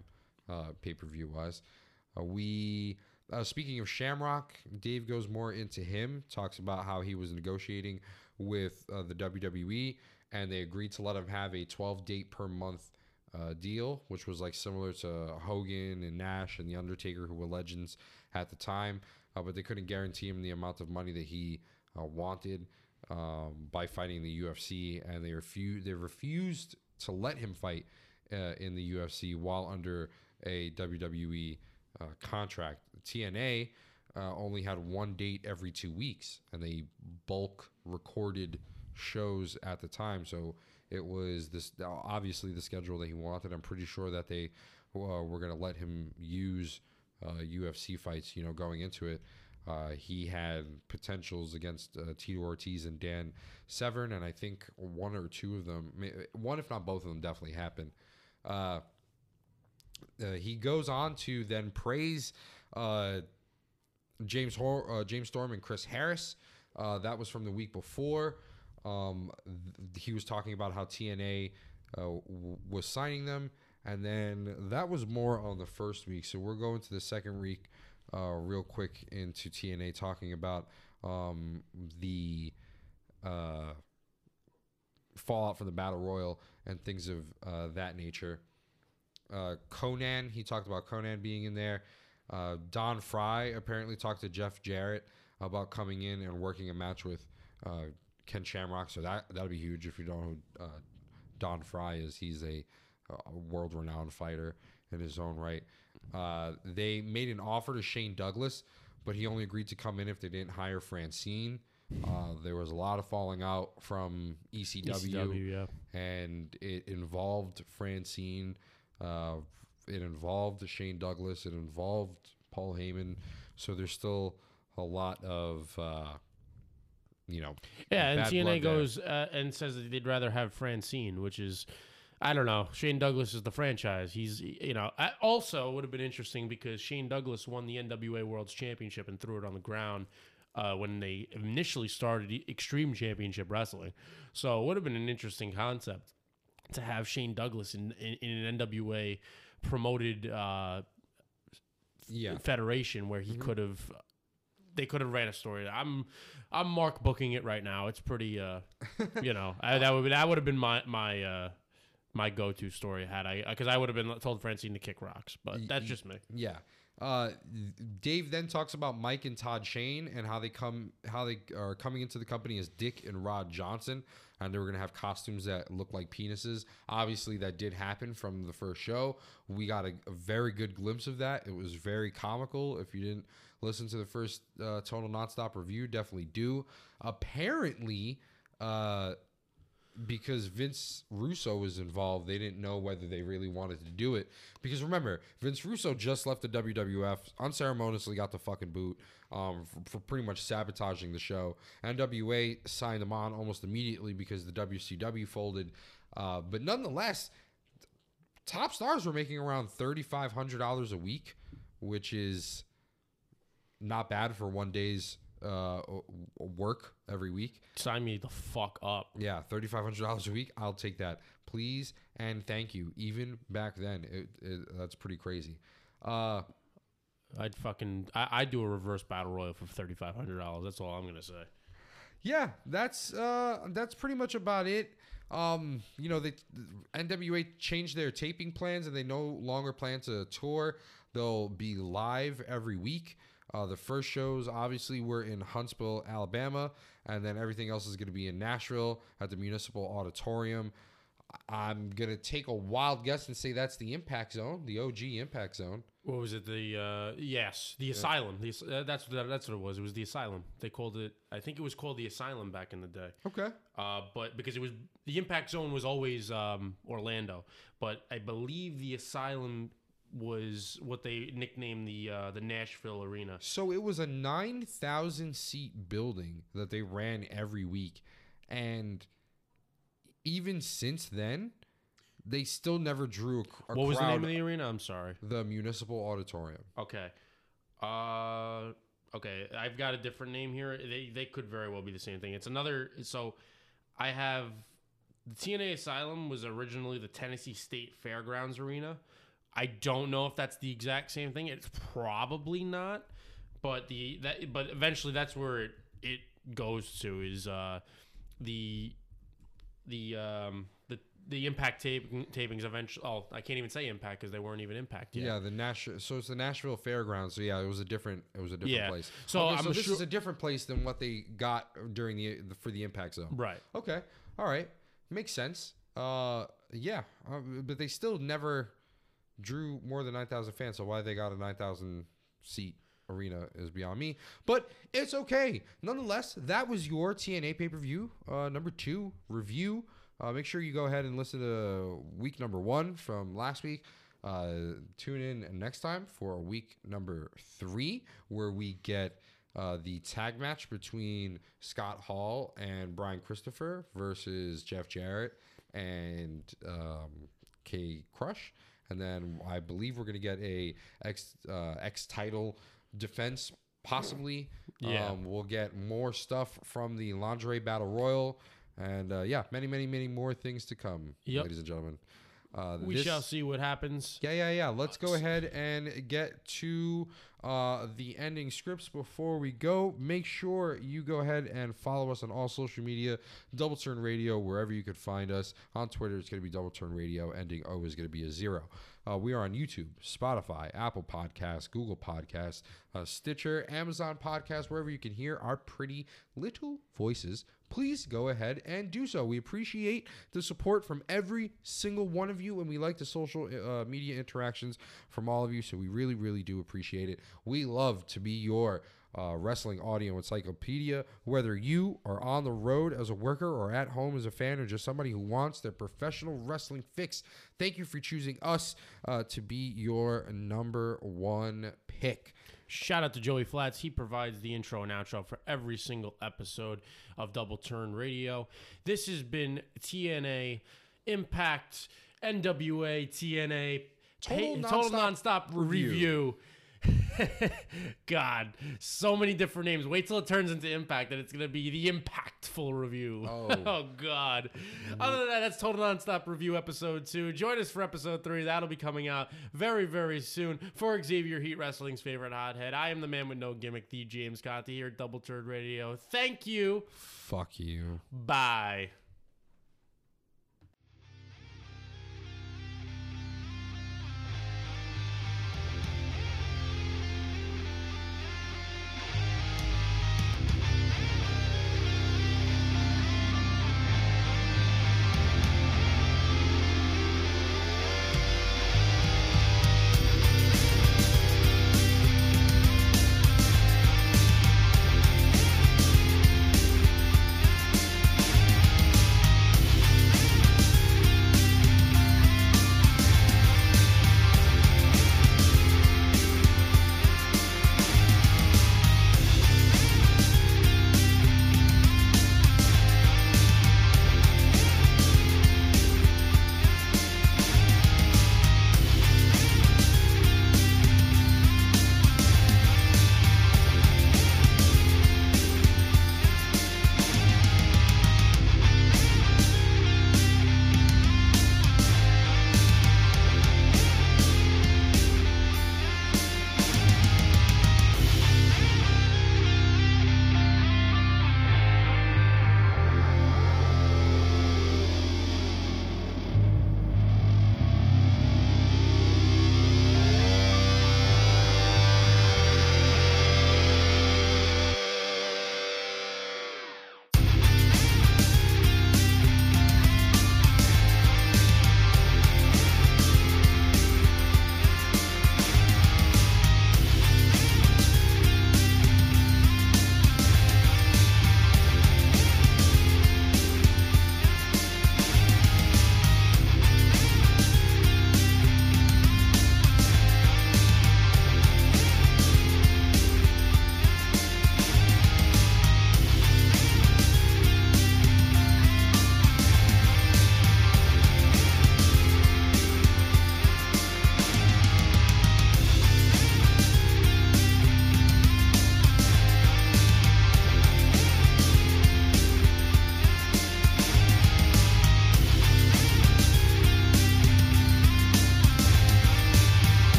uh, pay per view wise. Uh, we uh, speaking of Shamrock, Dave goes more into him, talks about how he was negotiating with uh, the WWE, and they agreed to let him have a 12 date per month uh, deal, which was like similar to Hogan and Nash and The Undertaker, who were legends at the time, uh, but they couldn't guarantee him the amount of money that he uh, wanted um, by fighting the UFC, and they refused. They refused to let him fight uh, in the UFC while under a WWE uh, contract. TNA uh, only had one date every two weeks, and they bulk recorded shows at the time. So it was this obviously the schedule that he wanted. I'm pretty sure that they uh, were going to let him use uh, UFC fights, you know, going into it. Uh, he had potentials against uh, Tito Ortiz and Dan Severn, and I think one or two of them, one if not both of them, definitely happened. Uh, uh, he goes on to then praise James Hor- James Storm and Chris Harris. That was from the week before. Um, th- he was talking about how TNA uh, w- was signing them, and then that was more on the first week. So we're going to the second week uh, real quick into TNA, talking about um, the uh, fallout from the battle royal and things of uh, that nature. Uh, Konnan, he talked about Konnan being in there. Uh, Don Frye apparently talked to Jeff Jarrett about coming in and working a match with uh, Ken Shamrock. So that that'll be huge. If you don't know who uh, Don Frye is, he's a, a world-renowned fighter in his own right. Uh, they made an offer to Shane Douglas, but he only agreed to come in if they didn't hire Francine. Uh, there was a lot of falling out from ECW ECW, yeah. and it involved Francine. Uh, it involved Shane Douglas. It involved Paul Heyman. So there's still a lot of, uh, you know, Yeah, and TNA goes uh, and says that they'd rather have Francine, which is, I don't know. Shane Douglas is the franchise. He's, you know, I, also would have been interesting because Shane Douglas won the NWA World's Championship and threw it on the ground uh, when they initially started Extreme Championship Wrestling. So it would have been an interesting concept to have Shane Douglas in, in, in an NWA promoted uh, yeah. federation where he could have they could have ran a story. I'm I'm mark booking it right now. It's pretty uh you know, I, that would that would have been my my uh my go-to story had I because I would have been told Francine to kick rocks, but that's just me. Yeah. Uh, Dave then talks about Mike and Todd Shane and how they come, how they are coming into the company as Dick and Rod Johnson, and they were gonna have costumes that look like penises. Obviously, that did happen from the first show. We got a, a very good glimpse of that. It was very comical. If you didn't listen to the first uh, Total Nonstop review, definitely do. Apparently, uh, because Vince Russo was involved, they didn't know whether they really wanted to do it. Because remember, Vince Russo just left the WWF, unceremoniously got the fucking boot um, for, for pretty much sabotaging the show. NWA signed him on almost immediately because the WCW folded. Uh, but nonetheless, top stars were making around $3,500 a week, which is not bad for one day's uh, work every week. Sign me the fuck up. Yeah, thirty five hundred dollars a week. I'll take that, please and thank you. Even back then, it, it, that's pretty crazy. Uh, I'd fucking I, I'd do a reverse battle royal for thirty five hundred dollars. That's all I'm gonna say. yeah, that's uh, that's pretty much about it. Um, you know, the NWA changed their taping plans and they no longer plan to tour. They'll be live every week. Uh, the first shows obviously were in Huntsville, Alabama, and then everything else is going to be in Nashville at the Municipal Auditorium. I'm gonna take a wild guess and say that's the Impact Zone, the OG Impact Zone. What was it? The uh, yes, the asylum. The, uh, that's what that's what it was. It was the asylum. They called it. I think it was called the asylum back in the day. Okay. Uh, but because it was the impact zone was always um, Orlando, but I believe the asylum was what they nicknamed the uh, the Nashville arena. So it was a 9,000 seat building that they ran every week. And even since then, they still never drew a, a what was the name of the arena? I'm sorry. the Municipal Auditorium. Okay. Uh, okay. I've got a different name here. They they could very well be the same thing. It's another. So, I have the TNA Asylum was originally the Tennessee State Fairgrounds Arena. I don't know if that's the exact same thing. It's probably not. But the that but eventually that's where it it goes to is uh the the um the the impact tape, tapings eventually oh I can't even say impact because they weren't even impact yet. Yeah, the Nashville. So it's the Nashville Fairgrounds. So yeah, it was a different. It was a different Yeah. place. So Okay, so this sure- is a different place than what they got during the, the for the Impact Zone. Right. Okay. All right. Makes sense. Uh, yeah. Uh, but they still never drew more than 9,000 fans. So why they got a 9,000 seat arena is beyond me. But it's okay. Nonetheless, that was your TNA pay per view uh, number two review. Uh, make sure you go ahead and listen to week number one from last week. Uh, tune in next time for week number three, where we get uh, the tag match between Scott Hall and Brian Christopher versus Jeff Jarrett and um, K Crush. And then I believe we're going to get a X uh, X title defense, possibly. Yeah. Um, we'll get more stuff from the lingerie battle royal, and uh, yeah, many, many, many more things to come, Yep. ladies and gentlemen. Uh, We this- shall see what happens. yeah, yeah, yeah. Let's go ahead and get to uh, the ending scripts before we go. Make sure you go ahead and follow us on all social media, Double Turn Radio, wherever you could find us. On Twitter, it's going to be Double Turn Radio. Ending O is going to be a zero. Uh, we are on YouTube, Spotify, Apple Podcasts, Google Podcasts, uh, Stitcher, Amazon Podcasts, wherever you can hear our pretty little voices. Please go ahead and do so. We appreciate the support from every single one of you, and we like the social uh, media interactions from all of you. So we really, really do appreciate it. We love to be your uh, wrestling audio encyclopedia. Whether you are on the road as a worker or at home as a fan or just somebody who wants their professional wrestling fix, thank you for choosing us uh, to be your number one pick. Shout out to Joey Flats. He provides the intro and outro for every single episode of Double Turn Radio. This has been TNA Impact NWA TNA Total pa- total nonstop nonstop review. review. God, so many different names. Wait till it turns into Impact, and it's gonna be the Impactful Review. Oh. oh. God. Other than that, that's Total Nonstop Review episode two. Join us for episode three. That'll be coming out very, very soon. For Xavier Heat Wrestling's favorite hothead, I am the man with no gimmick, the James Conti here at Double Turd Radio. Thank you. Fuck you. Bye.